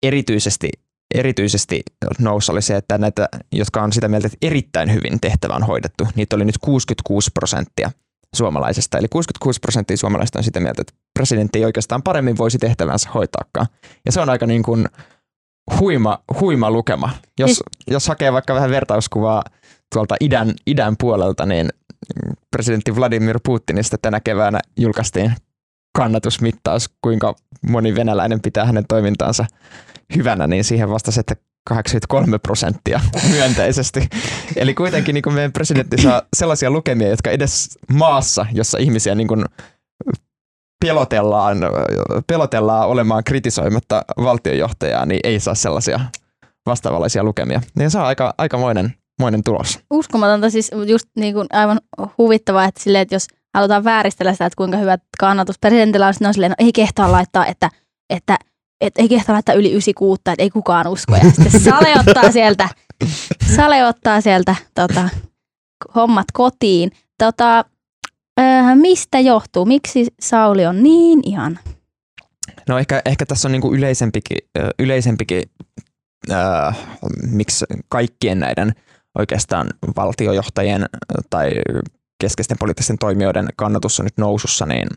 erityisesti, erityisesti nousi oli se, että näitä, jotka on sitä mieltä, että erittäin hyvin tehtävä on hoidettu, niitä oli nyt 66 prosenttia suomalaisesta. Eli 66 prosenttia suomalaisista on sitä mieltä, että presidentti ei oikeastaan paremmin voisi tehtävänsä hoitaakaan. Ja se on aika niin kuin huima, huima lukema. Jos, siis... jos hakee vaikka vähän vertauskuvaa tuolta idän, idän puolelta, niin presidentti Vladimir Putinista tänä keväänä julkaistiin kannatusmittaus, kuinka moni venäläinen pitää hänen toimintaansa hyvänä, niin siihen vastasi, että 83 prosenttia myönteisesti. Eli kuitenkin niin meidän presidentti saa sellaisia lukemia, jotka edes maassa, jossa ihmisiä niin kuin pelotellaan, pelotellaan olemaan kritisoimatta valtionjohtajaa, niin ei saa sellaisia vastaavanlaisia lukemia. Niin se on aika, aikamoinen moinen tulos. Uskomatonta, siis just niin kuin aivan huvittavaa, että, silleen, että jos halutaan vääristellä sitä, että kuinka hyvä kannatus presidentillä on, niin on silleen, no ei kehtaa laittaa, että, että, että ei kehtaa laittaa yli 96, että ei kukaan usko. Ja sitten Sale ottaa sieltä, Sale ottaa sieltä tota, hommat kotiin. Tota, äh, mistä johtuu? Miksi Sauli on niin ihan? No ehkä, ehkä tässä on niinku yleisempikin, yleisempikin äh, miksi kaikkien näiden oikeastaan valtiojohtajien tai keskeisten poliittisten toimijoiden kannatus on nyt nousussa, niin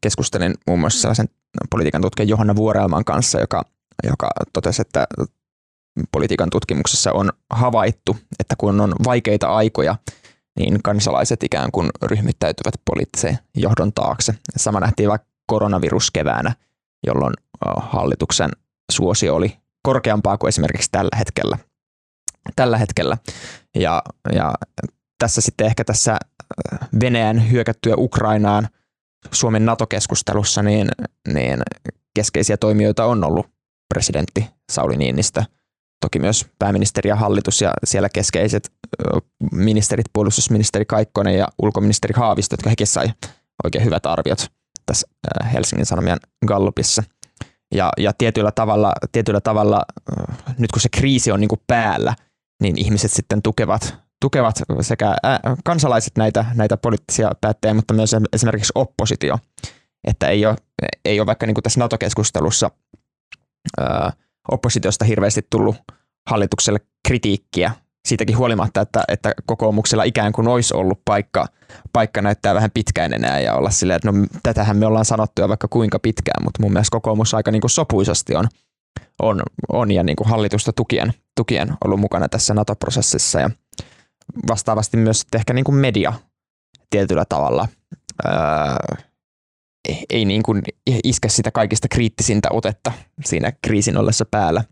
keskustelin muun muassa sellaisen politiikan tutkijan Johanna Vuorelman kanssa, joka, joka totesi, että politiikan tutkimuksessa on havaittu, että kun on vaikeita aikoja, niin kansalaiset ikään kuin ryhmittäytyvät poliittisen johdon taakse. Sama nähtiin vaikka koronaviruskeväänä, jolloin hallituksen suosio oli korkeampaa kuin esimerkiksi tällä hetkellä. Tällä hetkellä. Ja, ja tässä sitten ehkä tässä äh, Venäjän hyökättyä Ukrainaan Suomen NATO-keskustelussa, niin, niin keskeisiä toimijoita on ollut presidentti Sauli Niinistö, toki myös pääministeri ja hallitus ja siellä keskeiset ministerit, puolustusministeri Kaikkonen ja ulkoministeri Haavisto, jotka hekin sai oikein hyvät arviot tässä Helsingin Sanomien Gallupissa. Ja, ja tietyllä tavalla, tietyllä tavalla, nyt kun se kriisi on niin kuin päällä, niin ihmiset sitten tukevat tukevat sekä kansalaiset näitä, näitä poliittisia päättäjiä, mutta myös esimerkiksi oppositio. Että ei ole, ei ole vaikka niin kuin tässä NATO-keskustelussa ää, oppositiosta hirveästi tullut hallitukselle kritiikkiä siitäkin huolimatta, että, että kokoomuksella ikään kuin olisi ollut paikka, paikka näyttää vähän pitkään enää ja olla silleen, että no tätähän me ollaan sanottu jo vaikka kuinka pitkään, mutta mun mielestä kokoomus aika niin kuin sopuisasti on, on, on ja niin kuin hallitusta tukien, tukien ollut mukana tässä NATO-prosessissa ja vastaavasti myös ehkä niin kuin media tietyllä tavalla ää, ei niin kuin iske sitä kaikista kriittisintä otetta siinä kriisin ollessa päällä,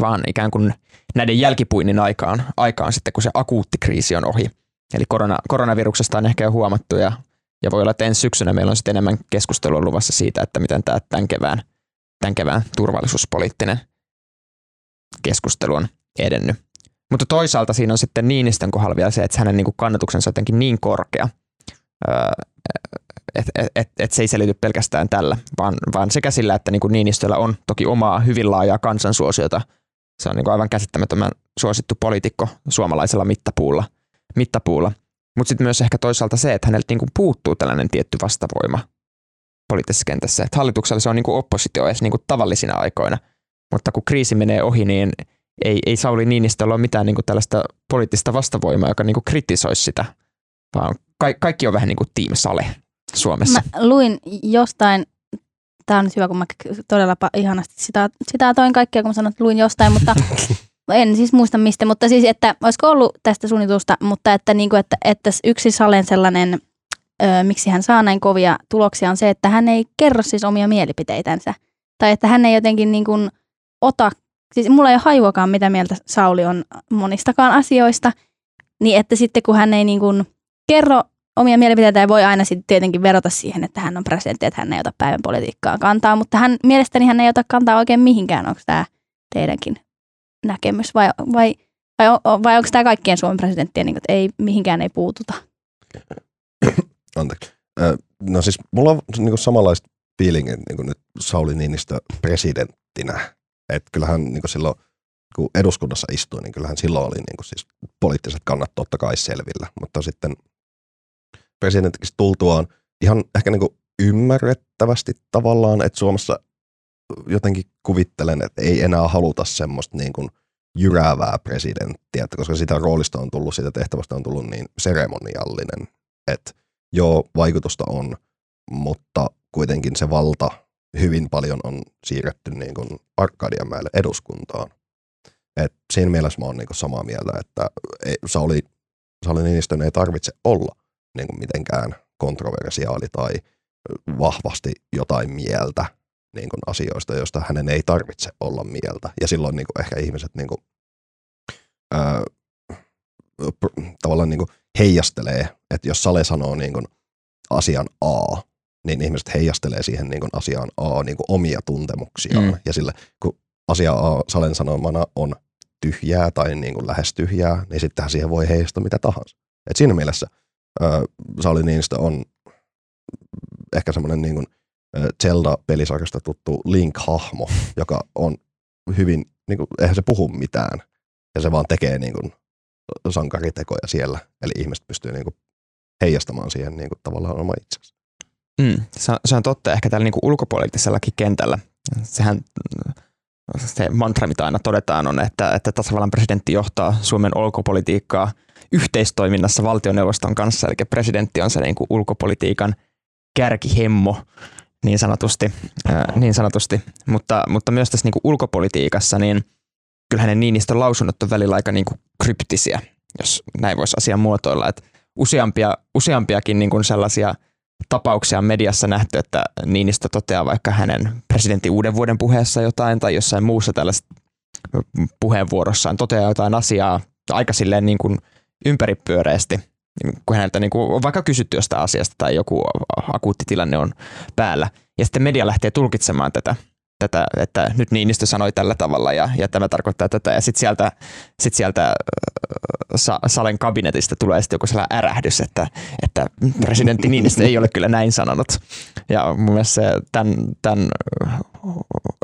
vaan ikään kuin näiden jälkipuinnin aikaan, aikaan sitten, kun se akuutti kriisi on ohi. Eli korona, koronaviruksesta on ehkä jo huomattu ja, ja voi olla, että ensi syksynä meillä on sitten enemmän keskustelua luvassa siitä, että miten tämä tämän kevään, tämän kevään turvallisuuspoliittinen keskustelu on edennyt. Mutta toisaalta siinä on sitten Niinistön kohdalla vielä se, että hänen niin kannatuksensa on jotenkin niin korkea, että et, et, et se ei selity pelkästään tällä, vaan, vaan sekä sillä, että niin Niinistöllä on toki omaa hyvin laajaa kansansuosiota. Se on niin aivan käsittämättömän suosittu poliitikko suomalaisella mittapuulla. mittapuulla. Mutta sitten myös ehkä toisaalta se, että häneltä niin puuttuu tällainen tietty vastavoima poliittisessa kentässä. Että hallituksella se on niin oppositio edes niin tavallisina aikoina, mutta kun kriisi menee ohi, niin – ei, ei Sauli Niinistöllä ole mitään niin kuin tällaista poliittista vastavoimaa, joka niin kuin kritisoisi sitä, vaan ka- kaikki on vähän niin kuin Team Sale Suomessa. Mä luin jostain, tämä on nyt hyvä, kun mä todella ihanasti sitä, sitä toin kaikkea, kun mä sanoin, että luin jostain, mutta en siis muista mistä, mutta siis, että olisiko ollut tästä suunnitusta, mutta että, niin kuin, että, että yksi Salen sellainen, ö, miksi hän saa näin kovia tuloksia, on se, että hän ei kerro siis omia mielipiteitänsä. Tai että hän ei jotenkin niin kuin ota siis mulla ei ole hajuakaan, mitä mieltä Sauli on monistakaan asioista, niin että sitten kun hän ei niin kuin kerro omia mielipiteitä ja voi aina sitten tietenkin verota siihen, että hän on presidentti, että hän ei ota päivän politiikkaa kantaa, mutta hän, mielestäni hän ei ota kantaa oikein mihinkään, onko tämä teidänkin näkemys vai, vai, vai, vai onko tämä kaikkien Suomen presidenttien, niin että ei, mihinkään ei puututa? Anteeksi. No siis mulla on niin samanlaista fiilingin niin nyt Sauli Niinistö presidenttinä että kyllähän niin silloin, kun eduskunnassa istui, niin kyllähän silloin oli niin siis poliittiset kannat totta kai selvillä. Mutta sitten presidentiksi tultuaan ihan ehkä niin ymmärrettävästi tavallaan, että Suomessa jotenkin kuvittelen, että ei enää haluta semmoista niin kuin jyräävää presidenttiä, että koska sitä roolista on tullut, sitä tehtävästä on tullut niin seremoniallinen, että joo, vaikutusta on, mutta kuitenkin se valta hyvin paljon on siirretty niin kuin Arkadianmäelle eduskuntaan. Et siinä mielessä mä oon niin kuin samaa mieltä, että ei, Sauli, Sauli Niinistön ei tarvitse olla niin kuin mitenkään kontroversiaali tai vahvasti jotain mieltä niin kuin asioista, joista hänen ei tarvitse olla mieltä. Ja silloin niin kuin ehkä ihmiset niin kuin, ää, tavallaan niin kuin heijastelee, että jos Sale sanoo niin kuin asian A, niin ihmiset heijastelee siihen niin kuin asiaan A niin kuin omia tuntemuksiaan. Mm. Ja sille, kun asia A Salen sanomana on tyhjää tai niin kuin lähes tyhjää, niin sittenhän siihen voi heijastaa mitä tahansa. Et siinä mielessä äh, Sauli Niinistö on ehkä semmoinen niin kuin Zelda-pelisarjasta tuttu Link-hahmo, joka on hyvin, niin kuin, eihän se puhu mitään, ja se vaan tekee niin kuin, sankaritekoja siellä, eli ihmiset pystyy niin kuin, heijastamaan siihen niin kuin, tavallaan oma itsensä. Mm, se, on, se on totta ehkä tällä niin kuin ulkopoliittisellakin kentällä. Sehän se mantra, mitä aina todetaan, on, että, että tasavallan presidentti johtaa Suomen ulkopolitiikkaa yhteistoiminnassa valtioneuvoston kanssa, eli presidentti on se niin kuin ulkopolitiikan kärkihemmo niin sanotusti, ää, niin sanotusti. Mutta, mutta myös tässä niin kuin ulkopolitiikassa, niin kyllä hänen Niinistön lausunnot on välillä aika niin kuin kryptisiä, jos näin voisi asian muotoilla. Että useampia, useampiakin niin kuin sellaisia tapauksia on mediassa nähty, että Niinistö toteaa vaikka hänen presidentin uuden vuoden puheessa jotain tai jossain muussa tällaisessa puheenvuorossaan toteaa jotain asiaa aika silleen niin kuin ympäripyöreästi – kun häneltä niin kuin on vaikka kysytty jostain asiasta tai joku akuutti tilanne on päällä. Ja sitten media lähtee tulkitsemaan tätä, tätä että nyt Niinistö sanoi tällä tavalla ja, ja tämä tarkoittaa tätä. Ja sitten sieltä, sit sieltä sa, Salen kabinetista tulee sitten joku sellainen ärähdys, että, että presidentti Niinistö ei ole kyllä näin sanonut. Ja mun mielestä se, tämän, tämän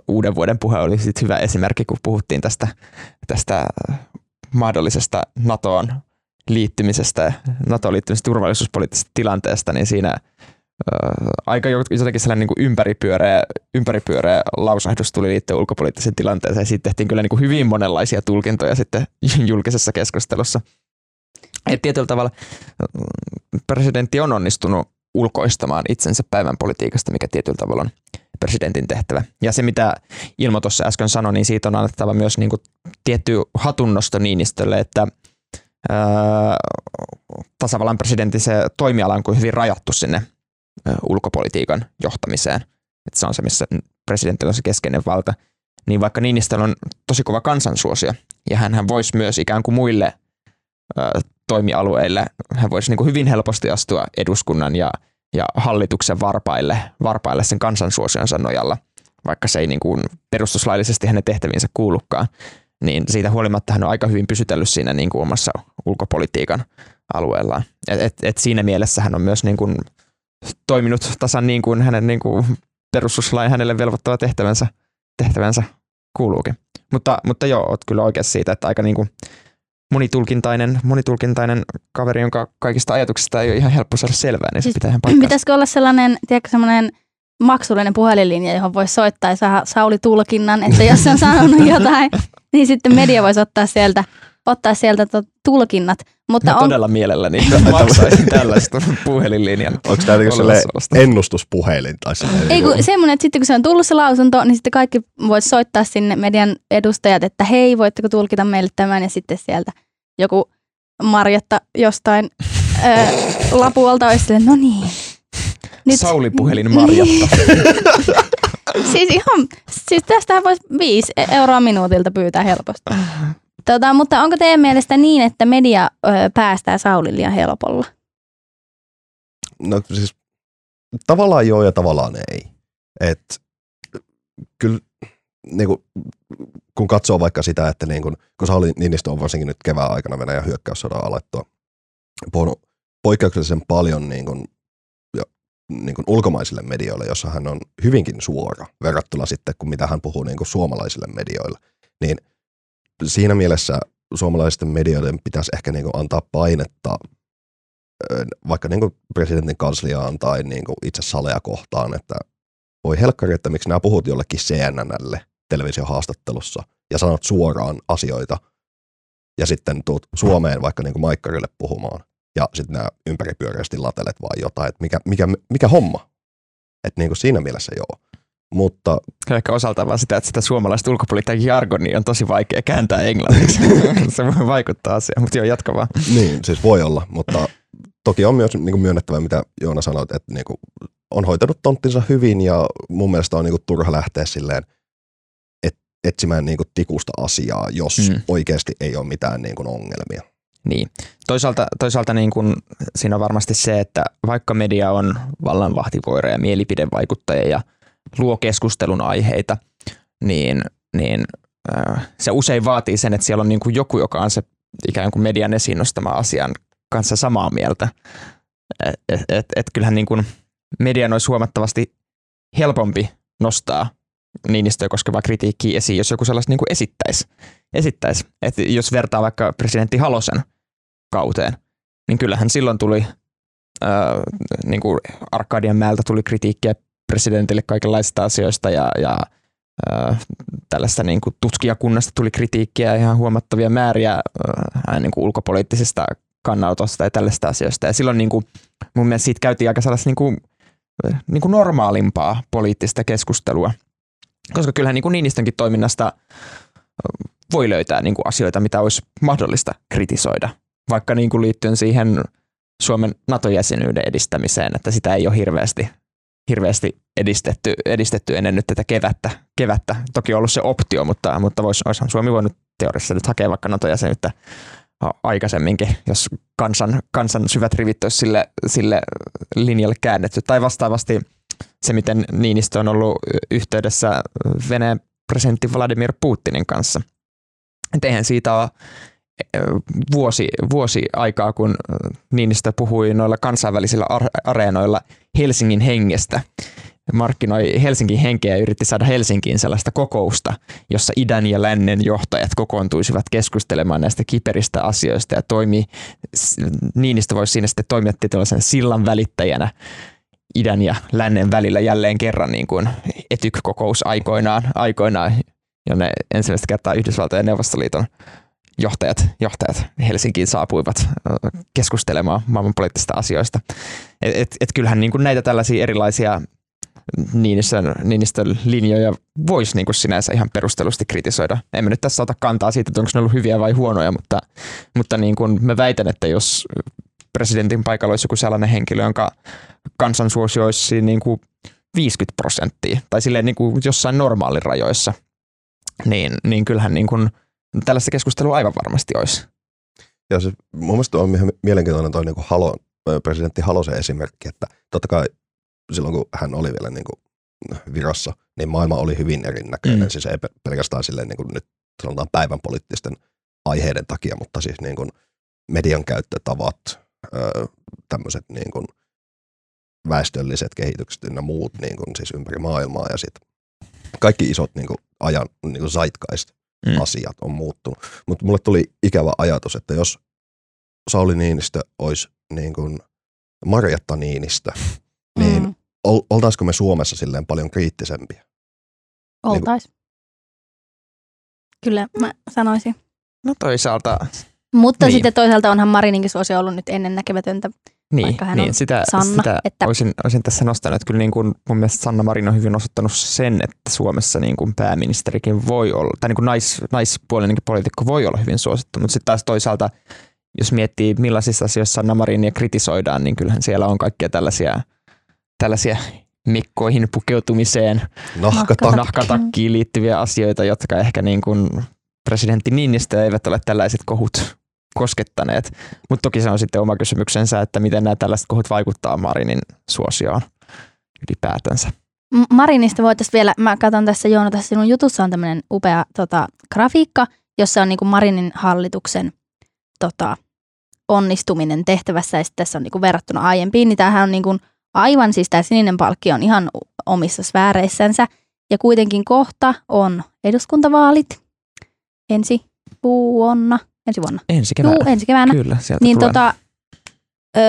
uuden vuoden puhe oli sit hyvä esimerkki, kun puhuttiin tästä, tästä mahdollisesta NATOon liittymisestä, NATO-liittymisestä turvallisuuspoliittisesta tilanteesta, niin siinä aika jotenkin sellainen niin ympäripyöreä, ympäripyöreä lausahdus tuli liittyen ulkopoliittiseen tilanteeseen. Siitä tehtiin kyllä niin kuin hyvin monenlaisia tulkintoja sitten julkisessa keskustelussa. Et tietyllä tavalla presidentti on onnistunut ulkoistamaan itsensä päivän politiikasta, mikä tietyllä tavalla on presidentin tehtävä. Ja se, mitä Ilmo tuossa äsken sanoi, niin siitä on annettava myös niin kuin tietty hatunnosto Niinistölle, että – tasavallan presidentin se toimiala on kuin hyvin rajattu sinne ulkopolitiikan johtamiseen. Että se on se, missä presidentillä on se keskeinen valta. Niin vaikka Niinistöllä on tosi kova kansansuosio, ja hän voisi myös ikään kuin muille ö, toimialueille, hän voisi niin hyvin helposti astua eduskunnan ja, ja hallituksen varpaille, varpaille sen kansansuosionsa nojalla, vaikka se ei niin kuin perustuslaillisesti hänen tehtäviinsä kuulukaan niin siitä huolimatta hän on aika hyvin pysytellyt siinä niin kuin omassa ulkopolitiikan alueellaan. Et, et, et siinä mielessä hän on myös niin kuin toiminut tasan niin kuin hänen niin kuin perustuslain hänelle velvoittava tehtävänsä, tehtävänsä kuuluukin. Mutta, mutta joo, oot kyllä oikeassa siitä, että aika niin kuin monitulkintainen, monitulkintainen kaveri, jonka kaikista ajatuksista ei ole ihan helppo saada selvää, niin siis se pitää ihan. Pitäisikö olla sellainen, tiedätkö, sellainen maksullinen puhelinlinja, johon voisi soittaa ja saada Sauli tulkinnan, että jos on sanonut jotain, niin sitten media voisi ottaa sieltä, ottaa sieltä to, tulkinnat. Mutta Mä on... todella mielelläni maksaisin tällaista puhelinlinjan. Onko tämä niin ennustuspuhelin? Tai Ei kun semmoinen, että sitten kun se on tullut se lausunto, niin sitten kaikki voisi soittaa sinne median edustajat, että hei, voitteko tulkita meille tämän ja sitten sieltä joku Marjatta jostain ö, lapuolta olisi silleen, no niin. Nyt... Sauli puhelin Marjatta. siis ihan, siis tästähän voisi viisi euroa minuutilta pyytää helposti. Tota, mutta onko teidän mielestä niin, että media ö, päästää Saulin liian helpolla? No siis tavallaan joo ja tavallaan ei. Et, kyllä niin kuin, kun katsoo vaikka sitä, että niin kun, kun Sauli Niinistö on varsinkin nyt kevään aikana Venäjän hyökkäyssodan alettua puhunut poikkeuksellisen paljon niin kun, niin kuin ulkomaisille medioille, jossa hän on hyvinkin suora verrattuna sitten, kun mitä hän puhuu niin kuin suomalaisille medioille. Niin siinä mielessä suomalaisten medioiden pitäisi ehkä niin kuin antaa painetta vaikka niin kuin presidentin kansliaan tai niin kuin itse Salea kohtaan, että voi helkkari, että miksi nämä puhut jollekin CNNlle televisiohaastattelussa ja sanot suoraan asioita ja sitten tuut Suomeen vaikka niin kuin Maikkarille puhumaan ja sitten nämä ympäripyöreästi latelet vaan jotain, että mikä, mikä, mikä homma. Että niin kuin siinä mielessä joo. Mutta Ehkä osaltaan vaan sitä, että sitä suomalaista ulkopolitiikan jargonia on tosi vaikea kääntää englanniksi. se voi vaikuttaa asiaan, mutta joo, jatka vaan. niin, siis voi olla, mutta toki on myös niin kuin myönnettävä, mitä Joona sanoit, että niin kuin on hoitanut tonttinsa hyvin ja mun mielestä on niin kuin turha lähteä silleen et, etsimään niin kuin tikusta asiaa, jos mm. oikeasti ei ole mitään niin kuin ongelmia. Niin. Toisaalta, toisaalta niin kun siinä on varmasti se, että vaikka media on vallanvahtivoira ja mielipidevaikuttaja ja luo keskustelun aiheita, niin, niin äh, se usein vaatii sen, että siellä on niin kuin joku, joka on se ikään kuin median esiin nostama asian kanssa samaa mieltä. Et, et, et, kyllähän niin kuin median olisi huomattavasti helpompi nostaa Niinistöä koskevaa kritiikkiä esiin, jos joku sellaista niin kuin esittäisi. esittäisi. Et jos vertaa vaikka presidentti Halosen kauteen, niin kyllähän silloin tuli äh, niin kuin Arkadian määltä tuli kritiikkiä presidentille kaikenlaisista asioista ja, ja äh, tällaista niin kuin tutkijakunnasta tuli kritiikkiä ihan huomattavia määriä äh, niin kuin ulkopoliittisesta kannanotosta ja tällaista asioista. Ja silloin niin kuin, mun mielestä siitä käytiin aika sellaista niin kuin, niin kuin normaalimpaa poliittista keskustelua. Koska kyllähän niin kuin Niinistönkin toiminnasta voi löytää niin kuin asioita, mitä olisi mahdollista kritisoida, vaikka niin kuin liittyen siihen Suomen NATO-jäsenyyden edistämiseen, että sitä ei ole hirveästi, hirveästi edistetty, edistetty ennen nyt tätä kevättä. kevättä. Toki on ollut se optio, mutta, mutta vois, olisihan Suomi voinut teoriassa nyt hakea vaikka NATO-jäsenyyttä aikaisemminkin, jos kansan, kansan syvät rivit olisi sille, sille linjalle käännetty. Tai vastaavasti se, miten Niinistö on ollut yhteydessä Venäjän presidentti Vladimir Putinin kanssa. Et eihän siitä ole vuosi, vuosi aikaa, kun Niinistö puhui noilla kansainvälisillä areenoilla Helsingin hengestä. Markkinoi Helsingin henkeä ja yritti saada Helsinkiin sellaista kokousta, jossa idän ja lännen johtajat kokoontuisivat keskustelemaan näistä kiperistä asioista ja toimi, Niinistö voisi siinä sitten toimia tällaisen sillan välittäjänä idän ja lännen välillä jälleen kerran niin kuin etyk-kokous aikoinaan, aikoinaan jonne ensimmäistä kertaa Yhdysvaltojen ja Neuvostoliiton johtajat, johtajat Helsinkiin saapuivat keskustelemaan maailmanpoliittisista asioista. Et, et, et kyllähän niin kuin näitä tällaisia erilaisia Niinistön, Niinistön linjoja voisi niin kuin sinänsä ihan perustellusti kritisoida. Emme nyt tässä ota kantaa siitä, että onko ne ollut hyviä vai huonoja, mutta, mutta niin kuin mä väitän, että jos presidentin paikalla olisi joku sellainen henkilö, jonka kansansuosio olisi niin kuin 50 prosenttia tai silleen niin kuin jossain normaalirajoissa, niin, niin kyllähän niin kuin tällaista keskustelua aivan varmasti olisi. Ja se, mun mielestä on ihan mielenkiintoinen toi niin kuin Halo, presidentti Halosen esimerkki, että totta kai silloin kun hän oli vielä niin kuin virassa, niin maailma oli hyvin erinäköinen. Mm. Siis ei pelkästään silleen niin kuin nyt sanotaan päivän poliittisten aiheiden takia, mutta siis niin kuin median käyttötavat, tämmöiset niin kuin väestölliset kehitykset ja muut niin kuin siis ympäri maailmaa ja sitten kaikki isot niin kuin ajan niin kuin zeitgeist mm. asiat on muuttunut. Mutta mulle tuli ikävä ajatus, että jos Sauli Niinistö olisi niin kuin Marjatta Niinistö, niin mm. ol, oltaisiko me Suomessa silleen paljon kriittisempiä? Oltais. Niin Kyllä mä sanoisin. No toisaalta. Mutta niin. sitten toisaalta onhan Marininkin suosio ollut nyt ennennäkemätöntä niin, vaikka hän niin, on sitä, Sanna, sitä että- olisin, olisin tässä nostanut. Että kyllä niin kuin mun mielestä Sanna Marin on hyvin osoittanut sen, että Suomessa niin kuin pääministerikin voi olla, tai niin kuin nais, naispuolinenkin poliitikko voi olla hyvin suosittu, mutta sitten taas toisaalta, jos miettii millaisissa asioissa Sanna Marinia kritisoidaan, niin kyllähän siellä on kaikkia tällaisia, tällaisia mikkoihin pukeutumiseen, Nahkata. nahkatakkiin liittyviä asioita, jotka ehkä niin kuin presidentti Niinistö eivät ole tällaiset kohut koskettaneet. Mutta toki se on sitten oma kysymyksensä, että miten nämä tällaiset kohut vaikuttaa Marinin suosioon ylipäätänsä. Marinista voitaisiin vielä, mä katson tässä Joona, tässä sinun jutussa on tämmöinen upea tota, grafiikka, jossa on niinku Marinin hallituksen tota, onnistuminen tehtävässä ja tässä on niinku verrattuna aiempiin, niin tämähän on niinku aivan siis tämä sininen palkki on ihan omissa sfääreissänsä ja kuitenkin kohta on eduskuntavaalit ensi vuonna, ensi vuonna, Ensi Juu, keväänä. ensi keväänä. Kyllä, sieltä Niin tulee. tota, ö,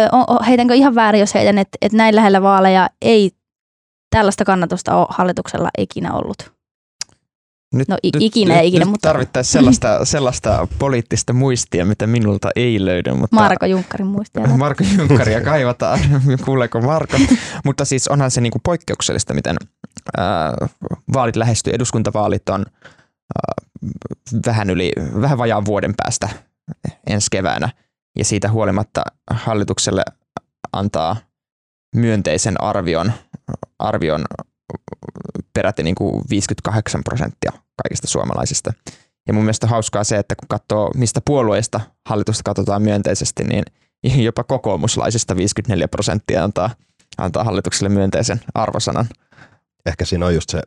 heitänkö ihan väärin, jos heitän, että, että näin lähellä vaaleja ei tällaista kannatusta ole hallituksella ikinä ollut. Nyt, No, i- ikinä ei ikinä, nyt mutta- tarvittaisiin sellaista, sellaista poliittista muistia, mitä minulta ei löydy. Mutta Marko Junkkarin muistia. Marko Junkkaria kaivataan, kuuleeko Marko. Mutta siis onhan se niinku poikkeuksellista, miten ää, vaalit lähestyy. Eduskuntavaalit on ää, vähän yli, vähän vajaan vuoden päästä ensi keväänä. Ja siitä huolimatta hallitukselle antaa myönteisen arvion, arvion peräti niin kuin 58 prosenttia kaikista suomalaisista. Ja mun mielestä on hauskaa se, että kun katsoo mistä puolueista hallitusta katsotaan myönteisesti, niin jopa kokoomuslaisista 54 prosenttia antaa, antaa hallitukselle myönteisen arvosanan. Ehkä siinä on just se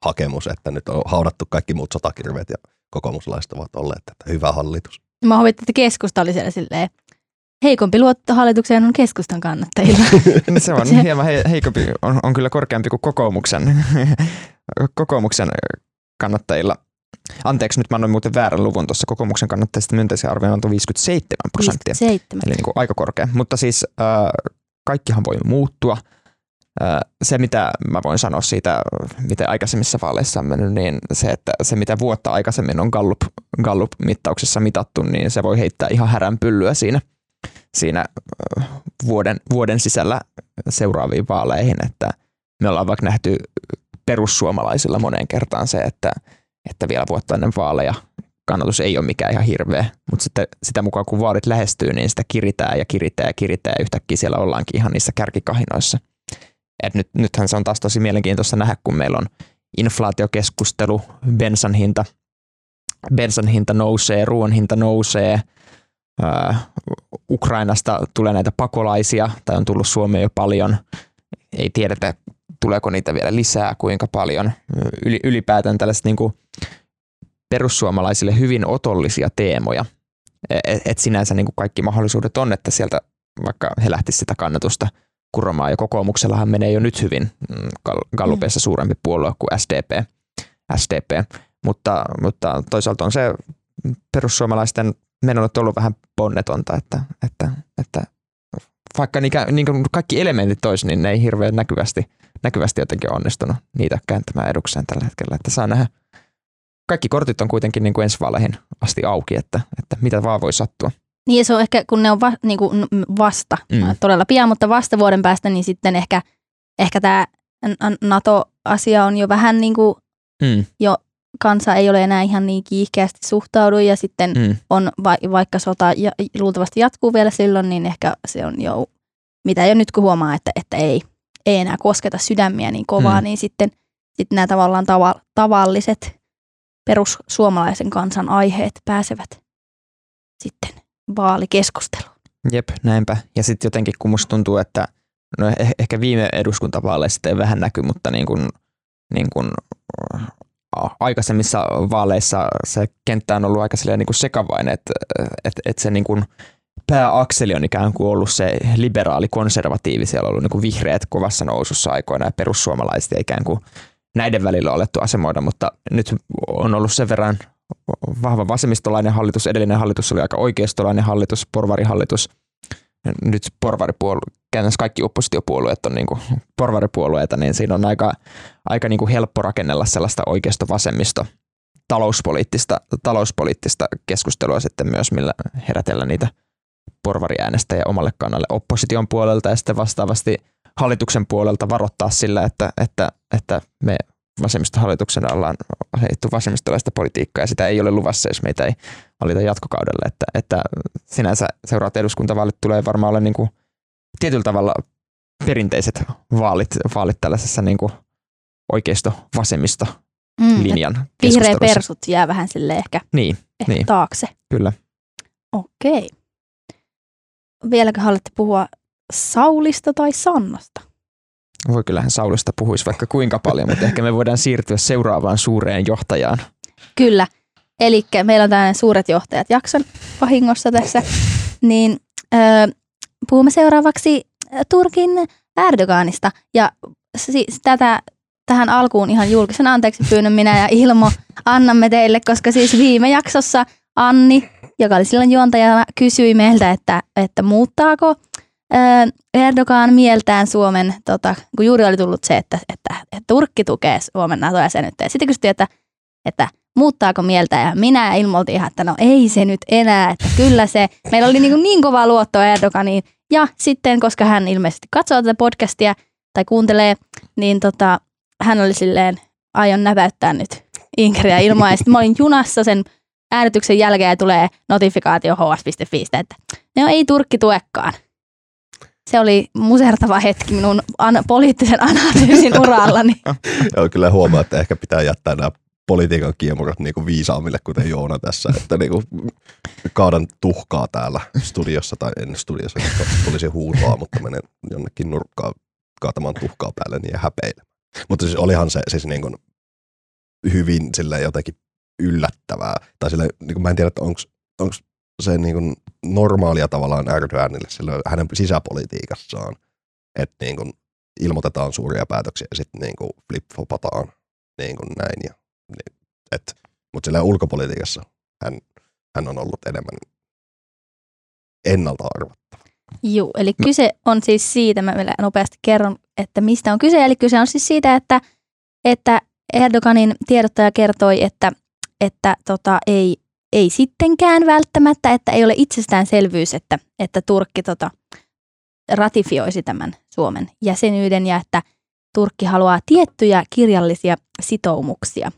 NATO-hakemus, että nyt on haudattu kaikki muut sotakirveet ja kokoomuslaiset ovat olleet, että hyvä hallitus. Mä huvittiin, että keskusta oli siellä silleen, heikompi luotto hallitukseen on keskustan kannattajilla. Se on hieman he, heikompi, on, on kyllä korkeampi kuin kokoomuksen, kokoomuksen kannattajilla. Anteeksi, nyt mä annoin muuten väärän luvun tuossa kokoomuksen kannattajista myönteisen arvion on 57 prosenttia. 57. Eli niin kuin aika korkea. Mutta siis äh, kaikkihan voi muuttua. Se, mitä mä voin sanoa siitä, miten aikaisemmissa vaaleissa on mennyt, niin se, että se, mitä vuotta aikaisemmin on Gallup, Gallup-mittauksessa mitattu, niin se voi heittää ihan häränpyllyä siinä, siinä vuoden, vuoden sisällä seuraaviin vaaleihin, että me ollaan vaikka nähty perussuomalaisilla moneen kertaan se, että, että vielä vuotta ennen vaaleja kannatus ei ole mikään ihan hirveä, mutta sitten sitä mukaan kun vaalit lähestyy, niin sitä kiritää ja kiritää ja kiritää ja yhtäkkiä siellä ollaankin ihan niissä kärkikahinoissa. Et nyt, nythän se on taas tosi mielenkiintoista nähdä, kun meillä on inflaatiokeskustelu, bensan hinta, bensan hinta nousee, ruoan hinta nousee, ää, Ukrainasta tulee näitä pakolaisia, tai on tullut Suomeen jo paljon, ei tiedetä tuleeko niitä vielä lisää, kuinka paljon. Yli, ylipäätään tällaiset niin kuin perussuomalaisille hyvin otollisia teemoja. Et, et sinänsä niin kuin kaikki mahdollisuudet on, että sieltä vaikka he lähtisivät sitä kannatusta kuromaan, ja kokoomuksellahan menee jo nyt hyvin mm, Gal- Gallupissa suurempi puolue kuin SDP, SDP. Mutta, mutta toisaalta on se perussuomalaisten meno on ollut vähän ponnetonta, että, että, että vaikka niikä, niin kuin kaikki elementit olisi, niin ne ei hirveän näkyvästi, näkyvästi jotenkin onnistunut niitä kääntämään edukseen tällä hetkellä, että saa nähdä. Kaikki kortit on kuitenkin niin kuin ensi vaaleihin asti auki, että, että mitä vaan voi sattua. Niin ja se on ehkä, kun ne on va, niin kuin vasta, Mm. mm. todella pian, mutta vasta vuoden päästä, niin sitten ehkä, ehkä tämä NATO-asia on jo vähän niin kuin, Mm, kansa ei ole enää ihan niin kiihkeästi suhtaudu ja sitten mm, on, va, vaikka sota ja, luultavasti jatkuu vielä silloin, niin ehkä se on jo, mitä jo nyt kun huomaa, että, että ei, ei enää kosketa sydämiä niin kovaa, Mm. niin sitten, sitten nämä tavallaan tava, tavalliset perussuomalaisen kansan aiheet pääsevät sitten vaalikeskusteluun. jep, näinpä. Ja sitten jotenkin kun musta tuntuu, että no eh- ehkä viime eduskuntavaaleissa ei vähän näky, mutta niin kuin, niin kuin, aikaisemmissa vaaleissa se kenttä on ollut aika niin kuin sekavainen, että, että, että se niin kuin pääakseli on ikään kuin ollut se liberaali konservatiivi, siellä on ollut niin kuin vihreät kovassa nousussa aikoina ja perussuomalaiset ikään kuin näiden välillä on alettu asemoida, mutta nyt on ollut sen verran vahva vasemmistolainen hallitus, edellinen hallitus oli aika oikeistolainen hallitus, porvarihallitus, nyt porvaripuolue, käytännössä kaikki oppositiopuolueet on niin kuin porvaripuolueita, niin siinä on aika, aika niin kuin helppo rakennella sellaista oikeisto-vasemmisto talouspoliittista, talouspoliittista keskustelua sitten myös, millä herätellä niitä porvariäänestäjiä omalle kannalle opposition puolelta ja sitten vastaavasti hallituksen puolelta varoittaa sillä, että, että, että me vasemmistohallituksena ollaan heitetty vasemmistolaista politiikkaa ja sitä ei ole luvassa, jos meitä ei valita jatkokaudelle. Että, että sinänsä seuraavat eduskuntavaalit tulee varmaan olla niin kuin tietyllä tavalla perinteiset vaalit, vaalit tällaisessa niin kuin oikeisto-vasemmisto Mm, linjan Vihreä persut jää vähän sille ehkä, Niin, ehkä Niin. taakse. kyllä. Okei. Vieläkö haluatte puhua Saulista tai Sannasta? Voi kyllähän Saulista puhuisi vaikka kuinka paljon, mutta ehkä me voidaan siirtyä seuraavaan suureen johtajaan. Kyllä. Eli meillä on tällainen suuret johtajat jakson vahingossa tässä. Niin öö, puhumme seuraavaksi Turkin Erdoganista. Ja si- tätä, tähän alkuun ihan julkisen anteeksi pyynnön minä ja Ilmo annamme teille, koska siis viime jaksossa Anni, joka oli silloin juontajana, kysyi meiltä, että, että muuttaako Erdogan mieltään Suomen, tota, kun juuri oli tullut se, että, että, että Turkki tukee Suomen NATO-jäsenyyttä. Sitten kysyttiin, että, että muuttaako mieltä ja minä ilmoitin ihan, että no ei se nyt enää, että kyllä se, meillä oli niin, niin kovaa luottoa Erdoganiin. Ja sitten, koska hän ilmeisesti katsoo tätä podcastia tai kuuntelee, niin tota, hän oli silleen, aion näpäyttää nyt Inkeriä ilmaa. Ja sitten mä olin junassa sen äänityksен jälkeen ja tulee notifikaatio hs.fi, että no ei Turkki tuekkaan. Se oli musertava hetki minun an- poliittisen analyysin urallani. Joo, kyllä huomaa, että ehkä pitää jättää nämä politiikan kiemurat niinku viisaammille, kuten Joona tässä, että niinku kaadan tuhkaa täällä studiossa, tai en studiossa, tulisi huutoa, mutta menen jonnekin nurkkaan kaatamaan tuhkaa päälle niin ja häpeille. Mutta siis olihan se siis niinku hyvin sille jotenkin yllättävää, tai sille, niin mä en tiedä, että onko se niin normaalia tavallaan Erdoganille sille hänen sisäpolitiikassaan, että niin ilmoitetaan suuria päätöksiä ja sitten niin flip-flopataan niin näin. Ja et, mutta sillä ulkopolitiikassa hän, hän on ollut enemmän ennalta arvattava. Joo, eli no. kyse on siis siitä, mä vielä nopeasti kerron, että mistä on kyse. Eli kyse on siis siitä, että, että Erdoganin tiedottaja kertoi, että, että tota, ei, ei sittenkään välttämättä, että ei ole itsestäänselvyys, että, että Turkki tota, ratifioisi tämän Suomen jäsenyyden ja että Turkki haluaa tiettyjä kirjallisia sitoumuksia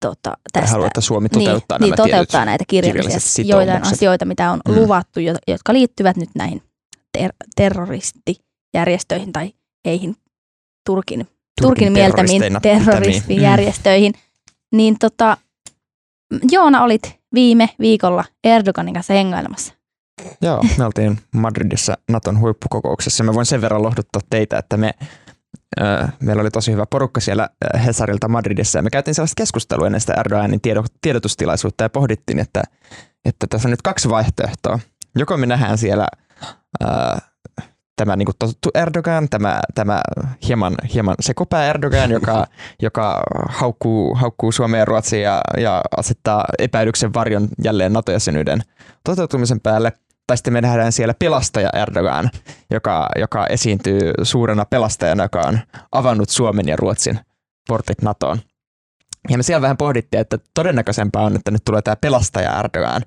tota, tästä. Haluaa, että Suomi toteuttaa niin, nämä niin, toteuttaa näitä kirjallisia joitain asioita, mitä on mm. luvattu, jotka liittyvät nyt näihin ter- terroristijärjestöihin tai heihin Turkin, Turkin, Turkin mieltämiin terroristijärjestöihin. Mm. Niin tota, Joona olit viime viikolla Erdoganin kanssa hengailemassa. Joo, me oltiin Madridissa Naton huippukokouksessa. Mä voin sen verran lohduttaa teitä, että me meillä oli tosi hyvä porukka siellä Hesarilta Madridissa ja me käytiin sellaista keskustelua ennen sitä Erdoganin tiedotustilaisuutta ja pohdittiin, että, että tässä on nyt kaksi vaihtoehtoa. Joko me nähdään siellä ää, tämä niin kuin totuttu Erdogan, tämä, tämä hieman, hieman sekopää Erdogan, joka, joka haukkuu, haukkuu Suomea ja Ruotsia ja, ja asettaa epäilyksen varjon jälleen NATO-jäsenyyden toteutumisen päälle – tai sitten me nähdään siellä pelastaja Erdogan, joka, joka esiintyy suurena pelastajana, joka on avannut Suomen ja Ruotsin portit NATOon. Ja me siellä vähän pohdittiin, että todennäköisempää on, että nyt tulee tämä pelastaja Erdogan,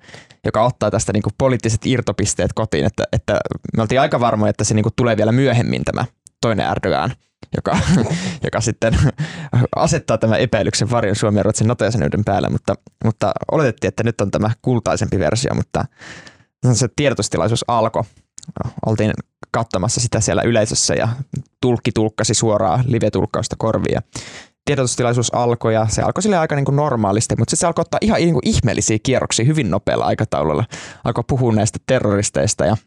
joka ottaa tästä niinku poliittiset irtopisteet kotiin, että, että me oltiin aika varmoja, että se niinku tulee vielä myöhemmin tämä toinen Erdogan, joka, joka sitten asettaa tämän epäilyksen varjon Suomen ja Ruotsin nato päälle, mutta, mutta oletettiin, että nyt on tämä kultaisempi versio, mutta se tiedotustilaisuus alkoi. Oltiin katsomassa sitä siellä yleisössä ja tulkki tulkkasi suoraan live-tulkkausta korvia. Tiedotustilaisuus alkoi ja se alkoi sille aika niin kuin normaalisti, mutta sitten se alkoi ottaa ihan niin kuin ihmeellisiä kierroksia hyvin nopealla aikataululla. Alkoi puhua näistä terroristeista ja,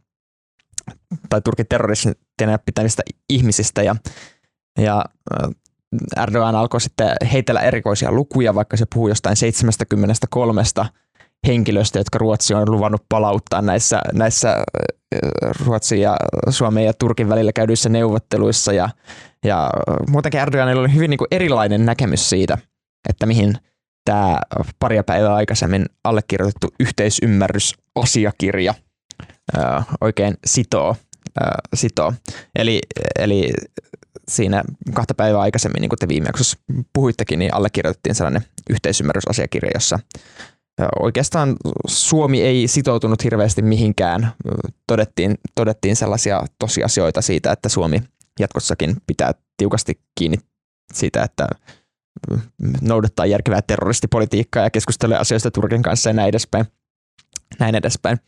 tai Turkin terroristina pitämistä ihmisistä ja, ja Erdogan alkoi sitten heitellä erikoisia lukuja, vaikka se puhui jostain 73 henkilöstä, jotka Ruotsi on luvannut palauttaa näissä, näissä Ruotsin ja Suomen ja Turkin välillä käydyissä neuvotteluissa. Ja, ja muutenkin Erdoganilla oli hyvin niin erilainen näkemys siitä, että mihin tämä paria päivää aikaisemmin allekirjoitettu yhteisymmärrysasiakirja oikein sitoo. Sitoo. Eli, eli siinä kahta päivää aikaisemmin, niin kuin te viime puhuittekin, niin allekirjoitettiin sellainen yhteisymmärrysasiakirja, jossa Oikeastaan Suomi ei sitoutunut hirveästi mihinkään. Todettiin, todettiin sellaisia tosiasioita siitä, että Suomi jatkossakin pitää tiukasti kiinni siitä, että noudattaa järkevää terroristipolitiikkaa ja keskustelee asioista Turkin kanssa ja näin edespäin. Näin edespäin.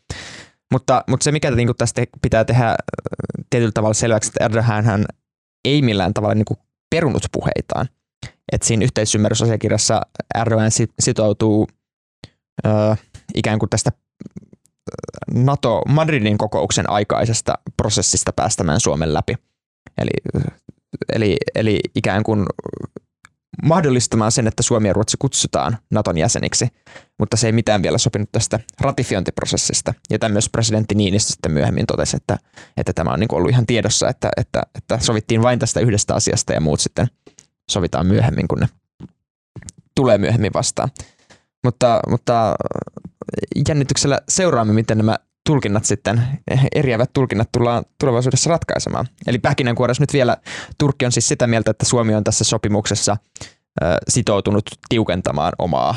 Mutta, mutta se, mikä niin tästä pitää tehdä tietyllä tavalla selväksi, että Erdogan hän ei millään tavalla niin perunut puheitaan. Et siinä yhteisymmärrysasiakirjassa Erdogan sitoutuu ö, ikään kuin tästä NATO Madridin kokouksen aikaisesta prosessista päästämään Suomen läpi. Eli, eli, eli ikään kuin mahdollistamaan sen, että Suomi ja Ruotsi kutsutaan Naton jäseniksi, mutta se ei mitään vielä sopinut tästä ratifiointiprosessista. Ja tämä myös presidentti Niinistö sitten myöhemmin totesi, että, että tämä on niin ollut ihan tiedossa, että, että, että sovittiin vain tästä yhdestä asiasta ja muut sitten sovitaan myöhemmin, kun ne tulee myöhemmin vastaan. Mutta, mutta jännityksellä seuraamme, miten nämä tulkinnat sitten, eriävät tulkinnat tullaan tulevaisuudessa ratkaisemaan. Eli pähkinänkuoressa nyt vielä Turkki on siis sitä mieltä, että Suomi on tässä sopimuksessa sitoutunut tiukentamaan omaa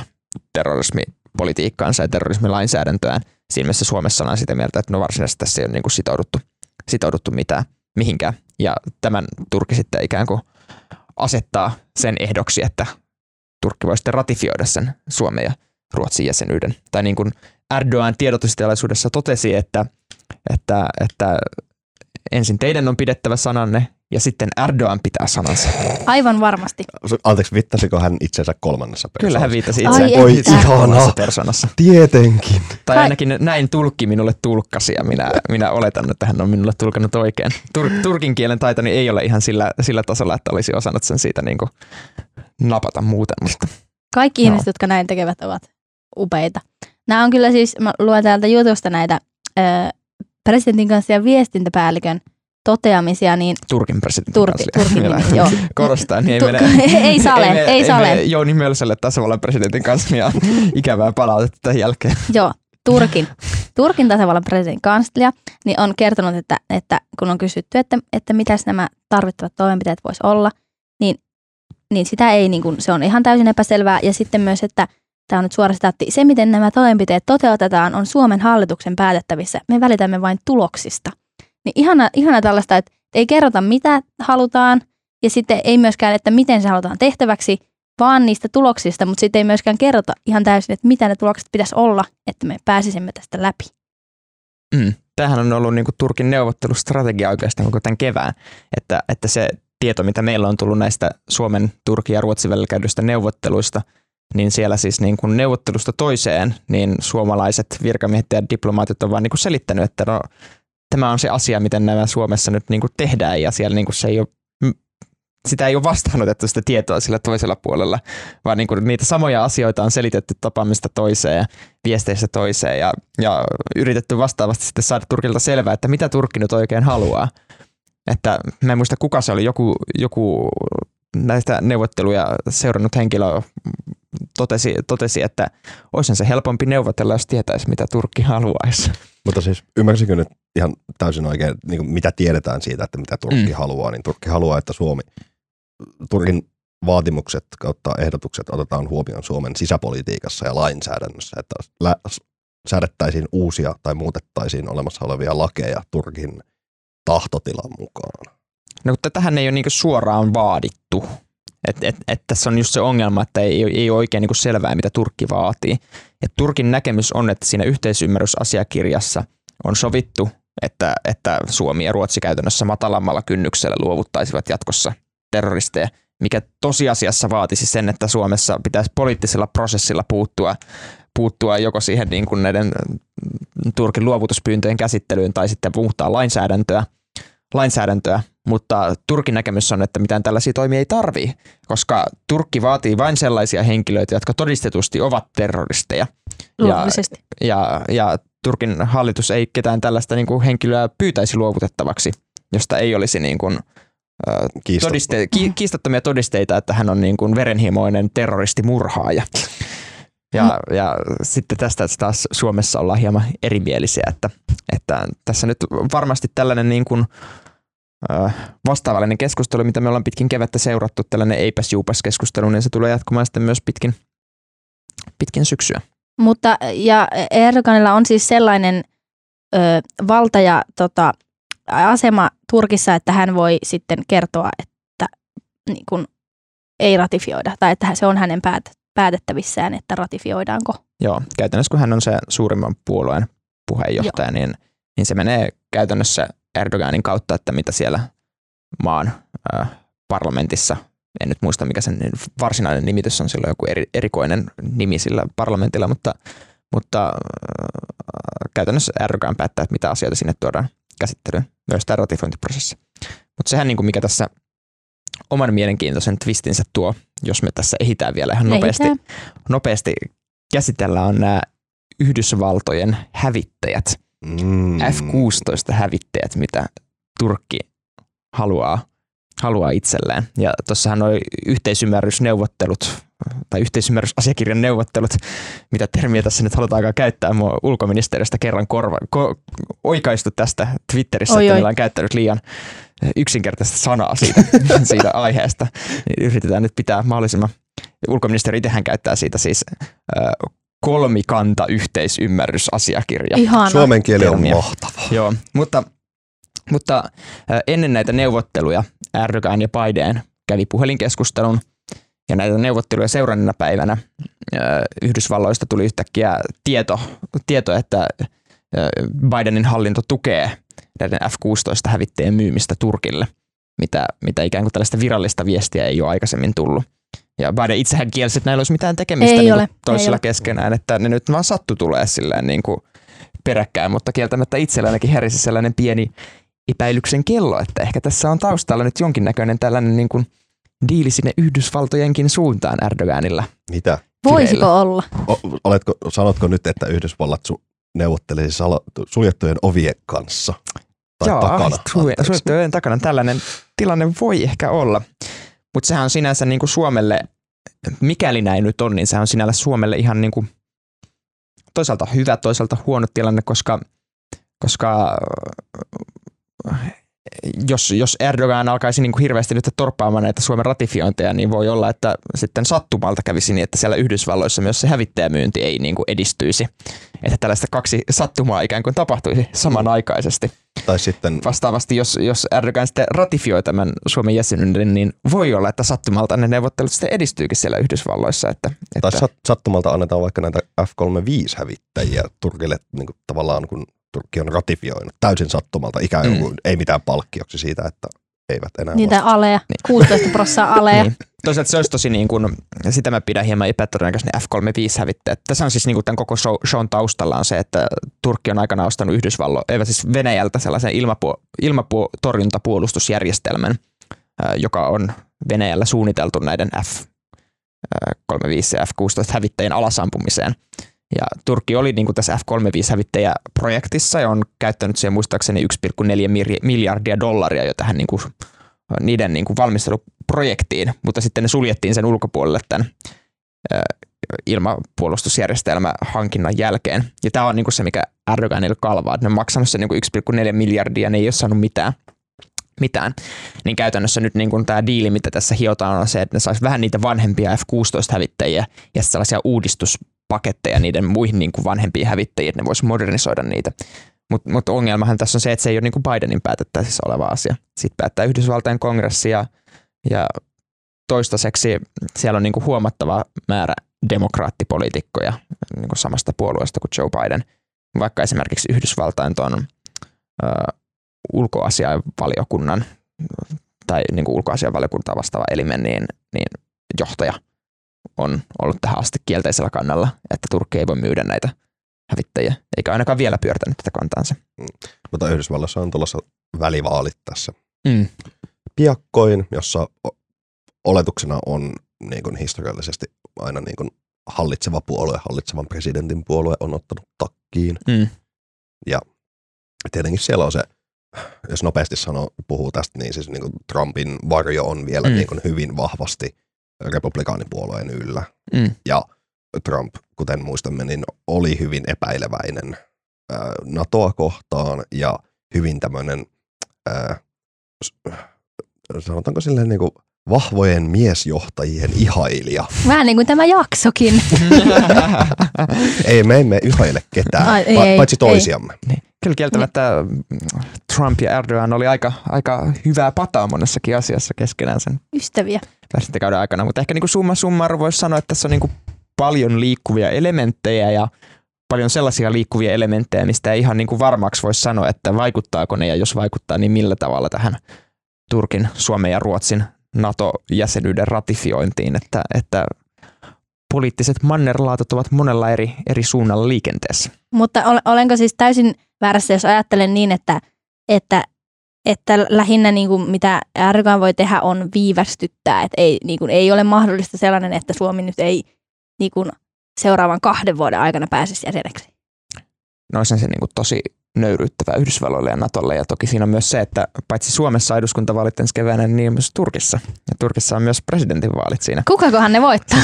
terrorismipolitiikkaansa ja terrorismilainsäädäntöään. Siinä mielessä Suomessa on sitä mieltä, että no varsinaisesti tässä ei ole niin kuin sitouduttu, sitouduttu mitään, mihinkään. Ja tämän Turkki sitten ikään kuin asettaa sen ehdoksi, että Turkki voi sitten ratifioida sen Suomen ja Ruotsin jäsenyyden. Tai niin kuin Erdogan tiedotustilaisuudessa totesi, että, että, että ensin teidän on pidettävä sananne ja sitten Erdogan pitää sanansa. Aivan varmasti. Anteeksi, viittasiko hän itsensä kolmannessa persoonassa? Kyllä hän viittasi itse Oi, ihana. persoonassa. Tietenkin. Tai ainakin näin tulkki minulle tulkkasi ja minä, minä oletan, että hän on minulle tulkannut oikein. Tur, turkin kielen taitoni ei ole ihan sillä, sillä tasolla, että olisi osannut sen siitä niin kuin napata muuten. Mutta. Kaikki ihmiset, no. jotka näin tekevät, ovat upeita. Nämä on kyllä siis, mä luen täältä jutusta näitä ö, presidentin kanssa ja viestintäpäällikön toteamisia, niin... Turkin presidentin Turki, Turkin nimi, joo. Korostaa, niin ei, mene, ei sale, ei, ei, ei sale. Ei Jouni Mölsälle tasavallan presidentin kanssa ja ikävää palautetta tämän jälkeen. Joo, Turkin. Turkin tasavallan presidentin kanslia niin on kertonut, että, että kun on kysytty, että, että mitäs nämä tarvittavat toimenpiteet voisi olla, niin, niin sitä ei, niin kuin, se on ihan täysin epäselvää. Ja sitten myös, että tämä on nyt suora sitaatti, se miten nämä toimenpiteet toteutetaan on Suomen hallituksen päätettävissä. Me välitämme vain tuloksista. Niin ihana, ihana tällaista, että ei kerrota mitä halutaan ja sitten ei myöskään, että miten se halutaan tehtäväksi, vaan niistä tuloksista, mutta sitten ei myöskään kerrota ihan täysin, että mitä ne tulokset pitäisi olla, että me pääsisimme tästä läpi. Mm. Tämähän on ollut niin kuin Turkin neuvottelustrategia oikeastaan koko tämän kevään, että, että se tieto, mitä meillä on tullut näistä Suomen, Turkin ja Ruotsin välillä käydyistä neuvotteluista, niin siellä siis niin kuin neuvottelusta toiseen, niin suomalaiset virkamiehet ja diplomaatit ovat niin kuin selittänyt, että no, tämä on se asia, miten nämä Suomessa nyt niin kuin tehdään ja siellä niin kuin se ei ole sitä ei ole vastaanotettu sitä tietoa sillä toisella puolella, vaan niin kuin niitä samoja asioita on selitetty tapaamista toiseen ja viesteistä toiseen ja, ja yritetty vastaavasti sitten saada Turkilta selvää, että mitä Turkki nyt oikein haluaa. Että mä en muista kuka se oli, joku, joku näistä neuvotteluja seurannut henkilö totesi, totesi, että olisi se helpompi neuvotella, jos tietäisi, mitä Turkki haluaisi. Mutta siis ymmärsikö nyt ihan täysin oikein, niin kuin mitä tiedetään siitä, että mitä Turkki mm. haluaa, niin Turkki haluaa, että Suomi, Turkin vaatimukset kautta ehdotukset otetaan huomioon Suomen sisäpolitiikassa ja lainsäädännössä, että lä- säädettäisiin uusia tai muutettaisiin olemassa olevia lakeja Turkin tahtotilan mukaan. No mutta tähän ei ole niinku suoraan vaadittu. Et, et, et tässä on just se ongelma, että ei, ei ole oikein niinku selvää, mitä Turkki vaatii. Et Turkin näkemys on, että siinä yhteisymmärrysasiakirjassa on sovittu, että, että Suomi ja Ruotsi käytännössä matalammalla kynnyksellä luovuttaisivat jatkossa terroristeja, mikä tosiasiassa vaatisi sen, että Suomessa pitäisi poliittisella prosessilla puuttua, puuttua joko siihen niin kuin näiden Turkin luovutuspyyntöjen käsittelyyn tai sitten muuttaa lainsäädäntöä, lainsäädäntöä mutta Turkin näkemys on, että mitään tällaisia toimia ei tarvii, koska Turkki vaatii vain sellaisia henkilöitä, jotka todistetusti ovat terroristeja. Ja, ja, ja Turkin hallitus ei ketään tällaista niin kuin henkilöä pyytäisi luovutettavaksi, josta ei olisi niin kuin, todiste- ki- kiistattomia todisteita, että hän on niin kuin verenhimoinen terroristimurhaaja. Ja, ja sitten tästä taas Suomessa ollaan hieman erimielisiä, että, että tässä nyt varmasti tällainen niin kuin vastaavallinen keskustelu, mitä me ollaan pitkin kevättä seurattu, tällainen eipäs juupas keskustelu, niin se tulee jatkumaan sitten myös pitkin, pitkin syksyä. Mutta ja Erdoganilla on siis sellainen ö, valta ja tota, asema Turkissa, että hän voi sitten kertoa, että niin kun, ei ratifioida, tai että se on hänen päät, päätettävissään, että ratifioidaanko. Joo, käytännössä kun hän on se suurimman puolueen puheenjohtaja, niin, niin se menee käytännössä Erdoganin kautta, että mitä siellä maan äh, parlamentissa, en nyt muista mikä sen varsinainen nimitys on, silloin joku eri, erikoinen nimi sillä parlamentilla, mutta, mutta äh, käytännössä Erdogan päättää, että mitä asioita sinne tuodaan käsittelyyn, myös tämä ratifiointiprosessi. Mutta sehän, niin kuin mikä tässä oman mielenkiintoisen twistinsä tuo, jos me tässä ehitään vielä ihan nopeasti, nopeasti käsitellään, on nämä Yhdysvaltojen hävittäjät – mm. F-16-hävittäjät, mitä Turkki haluaa, haluaa itselleen. Ja tuossahan oli yhteisymmärrysneuvottelut tai yhteisymmärrysasiakirjan neuvottelut, mitä termiä tässä nyt halutaankaan käyttää. Mua ulkoministeriöstä kerran korva, ko, oikaistu tästä Twitterissä, oi, että meillä on käyttänyt liian yksinkertaista sanaa siitä, siitä aiheesta. Yritetään nyt pitää mahdollisimman, ulkoministeri itsehän käyttää siitä siis kolmikanta yhteisymmärrysasiakirja. Ihana. Suomen kieli on mahtava. Joo, mutta, mutta ennen näitä neuvotteluja Erdogan ja Biden kävi puhelinkeskustelun ja näitä neuvotteluja seurannina päivänä Yhdysvalloista tuli yhtäkkiä tieto, tieto että Bidenin hallinto tukee näiden F-16 hävittäjien myymistä Turkille, mitä, mitä ikään kuin tällaista virallista viestiä ei ole aikaisemmin tullut. Ja Biden itsehän kielsi, että näillä olisi mitään tekemistä ei niin ole, toisilla ei keskenään, ole. että ne nyt vaan sattu tulee silleen niin kuin peräkkäin, mutta kieltämättä itselläänkin herisi sellainen pieni epäilyksen kello, että ehkä tässä on taustalla nyt jonkinnäköinen tällainen niin kuin diili sinne Yhdysvaltojenkin suuntaan Erdoganilla. Mitä? Voisiko olla? O, oletko, sanotko nyt, että Yhdysvallat su, neuvottelisi salo, suljettujen ovien kanssa? Tai Joo, takana? suljettujen takana. Tällainen tilanne voi ehkä olla. Mutta sehän on sinänsä niin kuin Suomelle, mikäli näin nyt on, niin se on sinällä Suomelle ihan niin kuin toisaalta hyvä, toisaalta huono tilanne, koska, koska jos, jos Erdogan alkaisi niin kuin hirveästi nyt torppaamaan näitä Suomen ratifiointeja, niin voi olla, että sitten sattumalta kävisi niin, että siellä Yhdysvalloissa myös se hävittäjämyynti ei niin kuin edistyisi. Että tällaista kaksi sattumaa ikään kuin tapahtuisi samanaikaisesti. Tai sitten... Vastaavasti, jos, jos Erdogan sitten ratifioi tämän Suomen jäsenyyden, niin voi olla, että sattumalta ne neuvottelut sitten edistyykin siellä Yhdysvalloissa. Että, että... Tai sattumalta annetaan vaikka näitä F-35-hävittäjiä Turkille niin kuin tavallaan, kun Turkki on ratifioinut täysin sattumalta, ikään kuin mm. ei mitään palkkioksi siitä, että eivät enää Niitä vasta. aleja, niin. 16 prosenttia aleja. niin. Toisaalta se olisi tosi niin kuin, sitä mä pidän hieman epätodennäköisesti F-35 hävittäjät. Tässä on siis niin kuin tämän koko show, shown taustalla on se, että Turkki on aikana ostanut Yhdysvallo, eivä siis Venäjältä sellaisen ilmapu- ilmatorjuntapuolustusjärjestelmän, joka on Venäjällä suunniteltu näiden F-35 ja F-16 hävittäjien alasampumiseen. Ja Turkki oli niin kuin tässä F-35-hävittäjäprojektissa ja on käyttänyt siihen muistaakseni 1,4 miljardia dollaria jo tähän niin kuin, niiden niin kuin valmisteluprojektiin, mutta sitten ne suljettiin sen ulkopuolelle tämän ilmapuolustusjärjestelmä hankinnan jälkeen. Ja tämä on niin kuin se, mikä Erdoganille kalvaa, että ne on maksanut sen niin 1,4 miljardia, ne ei ole saanut mitään mitään, niin käytännössä nyt niin tämä diili, mitä tässä hiotaan, on se, että ne saisi vähän niitä vanhempia F-16-hävittäjiä ja sellaisia uudistus paketteja niiden muihin niin kuin vanhempiin hävittäjiin, että ne voisi modernisoida niitä. Mutta mut ongelmahan tässä on se, että se ei ole niin kuin Bidenin päätettäisissä oleva asia. Sitten päättää Yhdysvaltain kongressi ja, ja toistaiseksi siellä on niin kuin huomattava määrä demokraattipoliitikkoja niin kuin samasta puolueesta kuin Joe Biden. Vaikka esimerkiksi Yhdysvaltain tuon ulkoasiainvaliokunnan tai niin kuin ulkoasiainvaliokuntaa vastaava elimen niin, niin johtaja – on ollut tähän asti kielteisellä kannalla, että Turkki ei voi myydä näitä hävittäjiä, eikä ainakaan vielä pyörtänyt tätä kantaansa. Mm. Mutta Yhdysvalloissa on tulossa välivaalit tässä mm. piakkoin, jossa oletuksena on niin kuin historiallisesti aina niin kuin hallitseva puolue, hallitsevan presidentin puolue on ottanut takkiin. Mm. Ja tietenkin siellä on se, jos nopeasti sanoo, puhuu tästä, niin siis niin kuin Trumpin varjo on vielä mm. niin kuin hyvin vahvasti – republikaanipuolueen yllä. Mm. Ja Trump, kuten muistamme, niin oli hyvin epäileväinen ää, NATOa kohtaan ja hyvin tämmöinen, ää, sanotaanko silleen niin kuin vahvojen miesjohtajien ihailija. Vähän niin kuin tämä jaksokin. ei, me emme ihaile ketään, Ai, ei, paitsi toisiamme. Ei. Niin. Kyllä kieltämättä Trump ja Erdogan oli aika, aika hyvää pataa monessakin asiassa keskenään sen. Ystäviä presidenttikauden aikana, mutta ehkä niin kuin summa summarum voisi sanoa, että tässä on niin kuin paljon liikkuvia elementtejä ja paljon sellaisia liikkuvia elementtejä, mistä ei ihan niin kuin varmaksi voisi sanoa, että vaikuttaako ne ja jos vaikuttaa, niin millä tavalla tähän Turkin, Suomen ja Ruotsin NATO-jäsenyyden ratifiointiin, että, että poliittiset mannerlaatot ovat monella eri, eri suunnalla liikenteessä. Mutta olenko siis täysin väärässä, jos ajattelen niin, että, että että lähinnä niin kuin, mitä Erdogan voi tehdä on viivästyttää, että ei, niin kuin, ei ole mahdollista sellainen, että Suomi nyt ei niin kuin, seuraavan kahden vuoden aikana pääsisi jäseneksi. No se niin kuin tosi nöyryyttävää Yhdysvalloille ja Natolle. Ja toki siinä on myös se, että paitsi Suomessa eduskuntavaalit ensi keväänä, niin myös Turkissa. Ja Turkissa on myös presidentinvaalit siinä. Kukakohan ne voittaa?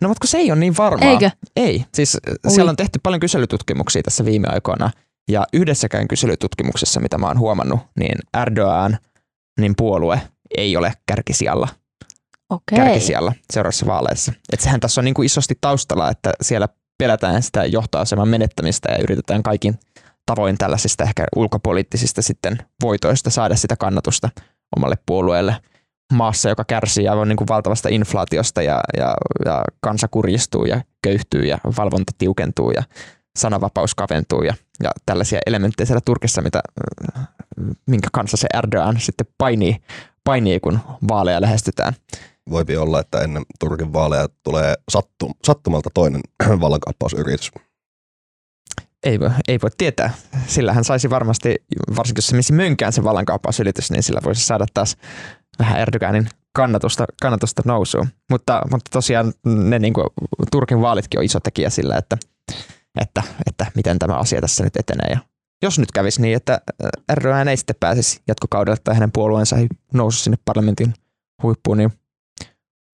No mutta kun se ei ole niin varmaa. Eikö? Ei. Siis Ui. siellä on tehty paljon kyselytutkimuksia tässä viime aikoina. Ja yhdessäkään kyselytutkimuksessa, mitä mä oon huomannut, niin Erdogan, niin puolue ei ole kärkisijalla Okei. kärkisijalla seuraavassa vaaleissa. Et sehän tässä on niin kuin isosti taustalla, että siellä pelätään sitä johtoaseman menettämistä ja yritetään kaikin tavoin tällaisista ehkä ulkopoliittisista sitten voitoista saada sitä kannatusta omalle puolueelle maassa, joka kärsii aivan niin kuin valtavasta inflaatiosta ja, ja, ja kansa kurjistuu ja köyhtyy ja valvonta tiukentuu ja sananvapaus kaventuu ja, ja tällaisia elementtejä siellä Turkissa, mitä, minkä kanssa se Erdogan sitten painii, painii kun vaaleja lähestytään voipi olla, että ennen Turkin vaaleja tulee sattum, sattumalta toinen vallankaappausyritys. Ei voi, ei voi tietää. Sillä hän saisi varmasti, varsinkin jos se misi mönkään se vallankaappausyritys, niin sillä voisi saada taas vähän Erdoganin kannatusta, kannatusta nousuun. Mutta, mutta tosiaan ne niin kuin, Turkin vaalitkin on iso tekijä sillä, että, että, että miten tämä asia tässä nyt etenee. Ja jos nyt kävisi niin, että Erdogan ei sitten pääsisi jatkokaudelle tai hänen puolueensa ei nousu sinne parlamentin huippuun, niin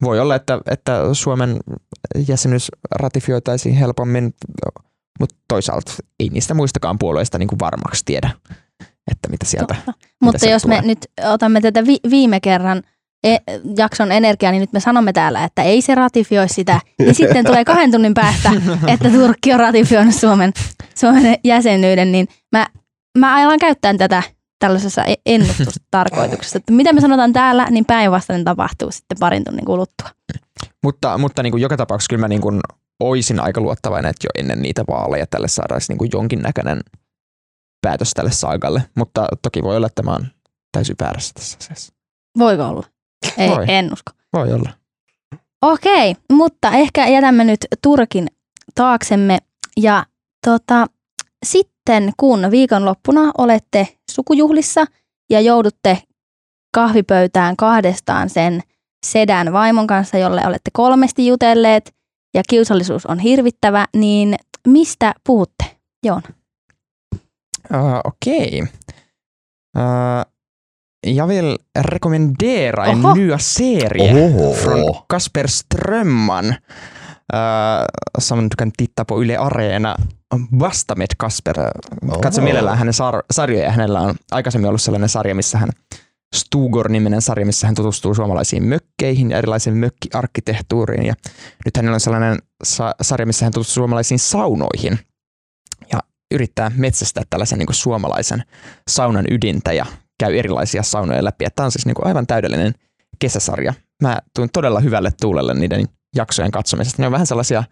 voi olla, että, että Suomen jäsenyys ratifioitaisiin helpommin, mutta toisaalta ei niistä muistakaan puolueista niin kuin varmaksi tiedä, että mitä sieltä Totta. Mitä Mutta sieltä jos tulee. me nyt otamme tätä vi- viime kerran e- jakson energiaa, niin nyt me sanomme täällä, että ei se ratifioi sitä, niin sitten tulee kahden tunnin päästä, että Turkki on ratifioinut Suomen, Suomen jäsenyyden, niin mä, mä alan käyttää tätä tällaisessa e- ennustustarkoituksessa. Että mitä me sanotaan täällä, niin päinvastainen tapahtuu sitten parin tunnin kuluttua. Mutta, mutta niin kuin joka tapauksessa kyllä mä niin kuin oisin aika luottavainen, että jo ennen niitä vaaleja tälle saataisiin niin kuin jonkinnäköinen päätös tälle saagalle. Mutta toki voi olla, että mä oon täysin väärässä tässä asiassa. Voiko olla? Ei, voi. en usko. Voi olla. Okei, mutta ehkä jätämme nyt Turkin taaksemme ja tota, sitten kun viikonloppuna olette sukujuhlissa ja joudutte kahvipöytään kahdestaan sen sedän vaimon kanssa, jolle olette kolmesti jutelleet ja kiusallisuus on hirvittävä, niin mistä puhutte, Joon? Uh, Okej. Okay. Uh, jag vill rekommendera en Oho. nya serie Oho. från Kasper Strömman uh, som du kan titta på Yle Areena Vastamed Kasper. Katso mielellään hänen sar- sarjoja. Hänellä on aikaisemmin ollut sellainen sarja, missä hän Stugor-niminen sarja, missä hän tutustuu suomalaisiin mökkeihin ja erilaisiin mökkiarkkitehtuuriin. Ja nyt hänellä on sellainen sa- sarja, missä hän tutustuu suomalaisiin saunoihin ja yrittää metsästää tällaisen niin suomalaisen saunan ydintä ja käy erilaisia saunoja läpi. Tämä on siis niin kuin aivan täydellinen kesäsarja. Mä tuin todella hyvälle tuulelle niiden jaksojen katsomisesta. Ne on vähän sellaisia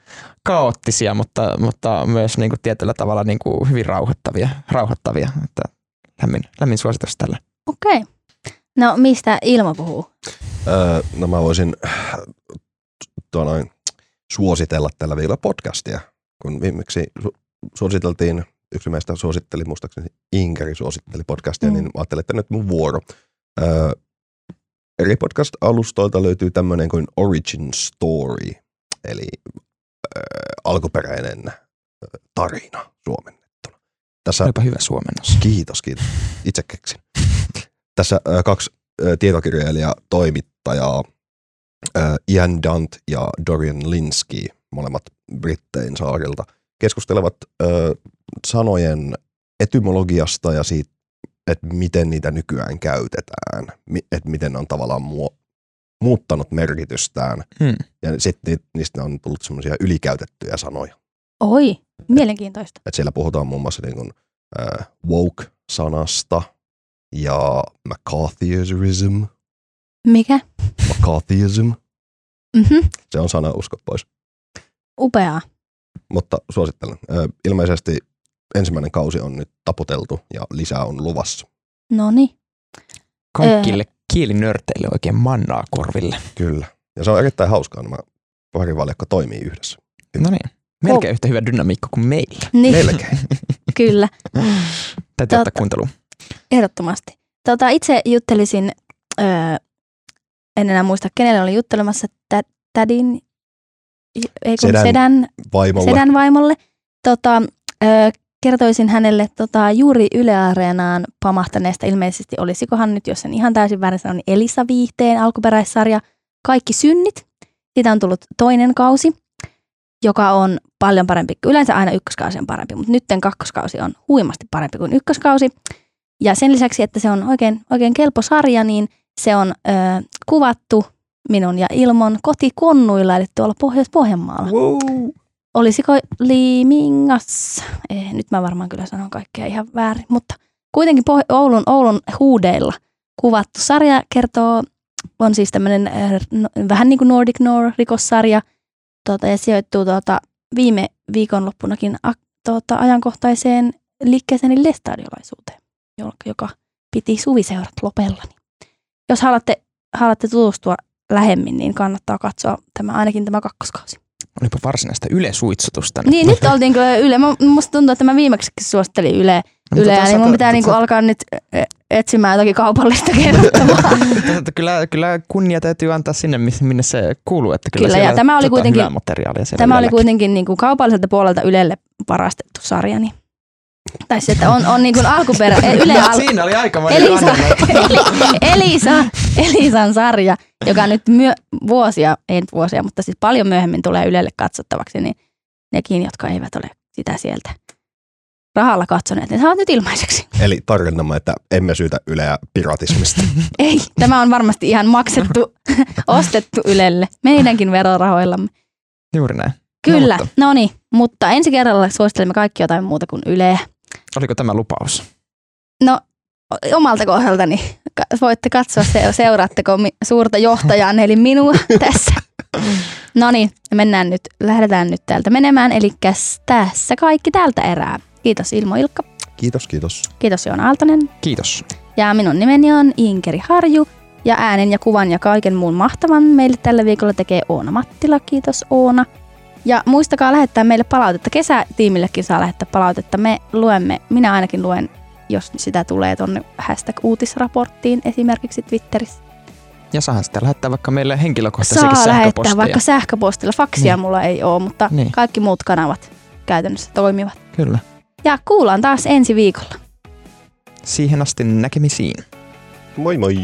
kaoottisia, mutta, mutta myös niin kuin tietyllä tavalla niin kuin hyvin rauhoittavia. rauhoittavia. Että lämmin, lämmin suositus tällä. Okei. Okay. No mistä Ilma puhuu? Öö, no mä voisin tuo noin, suositella tällä viikolla podcastia, kun viimeksi su- suositeltiin, yksi meistä suositteli, muistaakseni Inkeri suositteli podcastia, mm. niin mä ajattelin, että nyt mun vuoro. Öö, eri podcast-alustoilta löytyy tämmöinen kuin Origin Story, eli äh, alkuperäinen tarina suomennettuna. Tässä, Olipa hyvä suomennos. Kiitos, kiitos. Itse keksin. Tässä äh, kaksi äh, tietokirjailija toimittajaa, äh, Ian Dunt ja Dorian Linsky, molemmat Brittein saarilta, keskustelevat äh, sanojen etymologiasta ja siitä, että miten niitä nykyään käytetään, että miten ne on tavallaan muo- muuttanut merkitystään. Hmm. Ja sitten niistä on tullut semmoisia ylikäytettyjä sanoja. Oi, mielenkiintoista. Et siellä puhutaan muun muassa niin kuin, äh, woke-sanasta ja McCarthyism. Mikä? McCarthyism. Mm-hmm. Se on sana, usko pois. Upeaa. Mutta suosittelen. Ilmeisesti ensimmäinen kausi on nyt taputeltu ja lisää on luvassa. No niin. Kaikille öö. kielinörteille oikein mannaa korville. Kyllä. Ja se on erittäin hauskaa nämä parivaljakka toimii yhdessä. No niin. Melkein oh. yhtä hyvä dynamiikka kuin meillä. Niin. Melkein. Kyllä. Täytyy ottaa kuunteluun. Ehdottomasti. Tota, itse juttelisin, öö, en enää muista kenelle oli juttelemassa, tä, tädin, ei kun sedän, sedän, vaimolle. sedän vaimolle. Tota, öö, kertoisin hänelle tota, juuri Yle Areenaan pamahtaneesta, ilmeisesti olisikohan nyt, jos sen ihan täysin väärin sanon, niin Elisa Viihteen alkuperäissarja Kaikki synnit. Siitä on tullut toinen kausi, joka on paljon parempi. Yleensä aina ykköskausi on parempi, mutta nytten kakkoskausi on huimasti parempi kuin ykköskausi. Ja sen lisäksi, että se on oikein, oikein kelpo sarja, niin se on ö, kuvattu minun ja Ilmon kotikonnuilla, eli tuolla Pohjois-Pohjanmaalla. Wow. Olisiko Limingas? Eh, nyt mä varmaan kyllä sanon kaikkea ihan väärin, mutta kuitenkin Poh- Oulun, Oulun huudeilla kuvattu sarja kertoo, on siis tämmöinen äh, no, vähän niin kuin Nordic Noir-rikossarja, tuota, ja sijoittuu tuota, viime viikonloppunakin a, tuota, ajankohtaiseen liikkeeseen eli lestadiolaisuuteen, joka, joka piti suviseurat lopella. Niin Jos haluatte, haluatte tutustua lähemmin, niin kannattaa katsoa tämä, ainakin tämä kakkoskausi. Olipa varsinaista ylesuitsutusta. Niin, nyt oltiin kyllä Yle. Mä- Musta tuntuu, että mä viimeksikin suosittelin Yle, No, Yleä, niin mun pitää niinku alkaa nyt e, etsimään jotakin kaupallista kerrottavaa. Kyllä, kyllä kunnia täytyy antaa sinne, minne se kuuluu. Että kyllä, Kyllä, ja tämä oli tota, kuitenkin- Tämä oli kuitenkin niinku kaupalliselta puolelta Ylelle varastettu sarja. Niin. Tai se, että on, on niinku alkuperä, e, Yle No, al- Siinä oli aika Elisa, Eli- Elisa, Elisan sarja, joka nyt myö, vuosia, ei nyt vuosia, mutta siis paljon myöhemmin tulee Ylelle katsottavaksi, niin nekin, jotka eivät ole sitä sieltä rahalla katsoneet, ne saavat nyt ilmaiseksi. Eli tarkennamme, että emme syytä Yleä piratismista. Ei, tämä on varmasti ihan maksettu, ostettu Ylelle, meidänkin verorahoillamme. Juuri näin. Kyllä, mutta- no niin, mutta ensi kerralla suosittelemme kaikki jotain muuta kuin Yleä. Oliko tämä lupaus? No, omalta kohdaltani voitte katsoa, se, seuraatteko suurta johtajaa, eli minua tässä. No niin, mennään nyt, lähdetään nyt täältä menemään, eli tässä kaikki tältä erää. Kiitos Ilmo Ilkka, Kiitos, kiitos. kiitos Joona Aaltonen Kiitos. ja minun nimeni on Inkeri Harju ja äänen ja kuvan ja kaiken muun mahtavan meille tällä viikolla tekee Oona Mattila, kiitos Oona. Ja muistakaa lähettää meille palautetta. Kesätiimillekin saa lähettää palautetta. Me luemme, minä ainakin luen, jos sitä tulee tonne hashtag uutisraporttiin esimerkiksi Twitterissä. Ja saahan sitä lähettää vaikka meille henkilökohtaisesti Saa lähettää sähköpostia. vaikka sähköpostilla. Faksia Niin. mulla ei ole, mutta Niin. kaikki muut kanavat käytännössä toimivat. Kyllä. Ja kuullaan taas ensi viikolla. Siihen asti näkemisiin. Moi moi.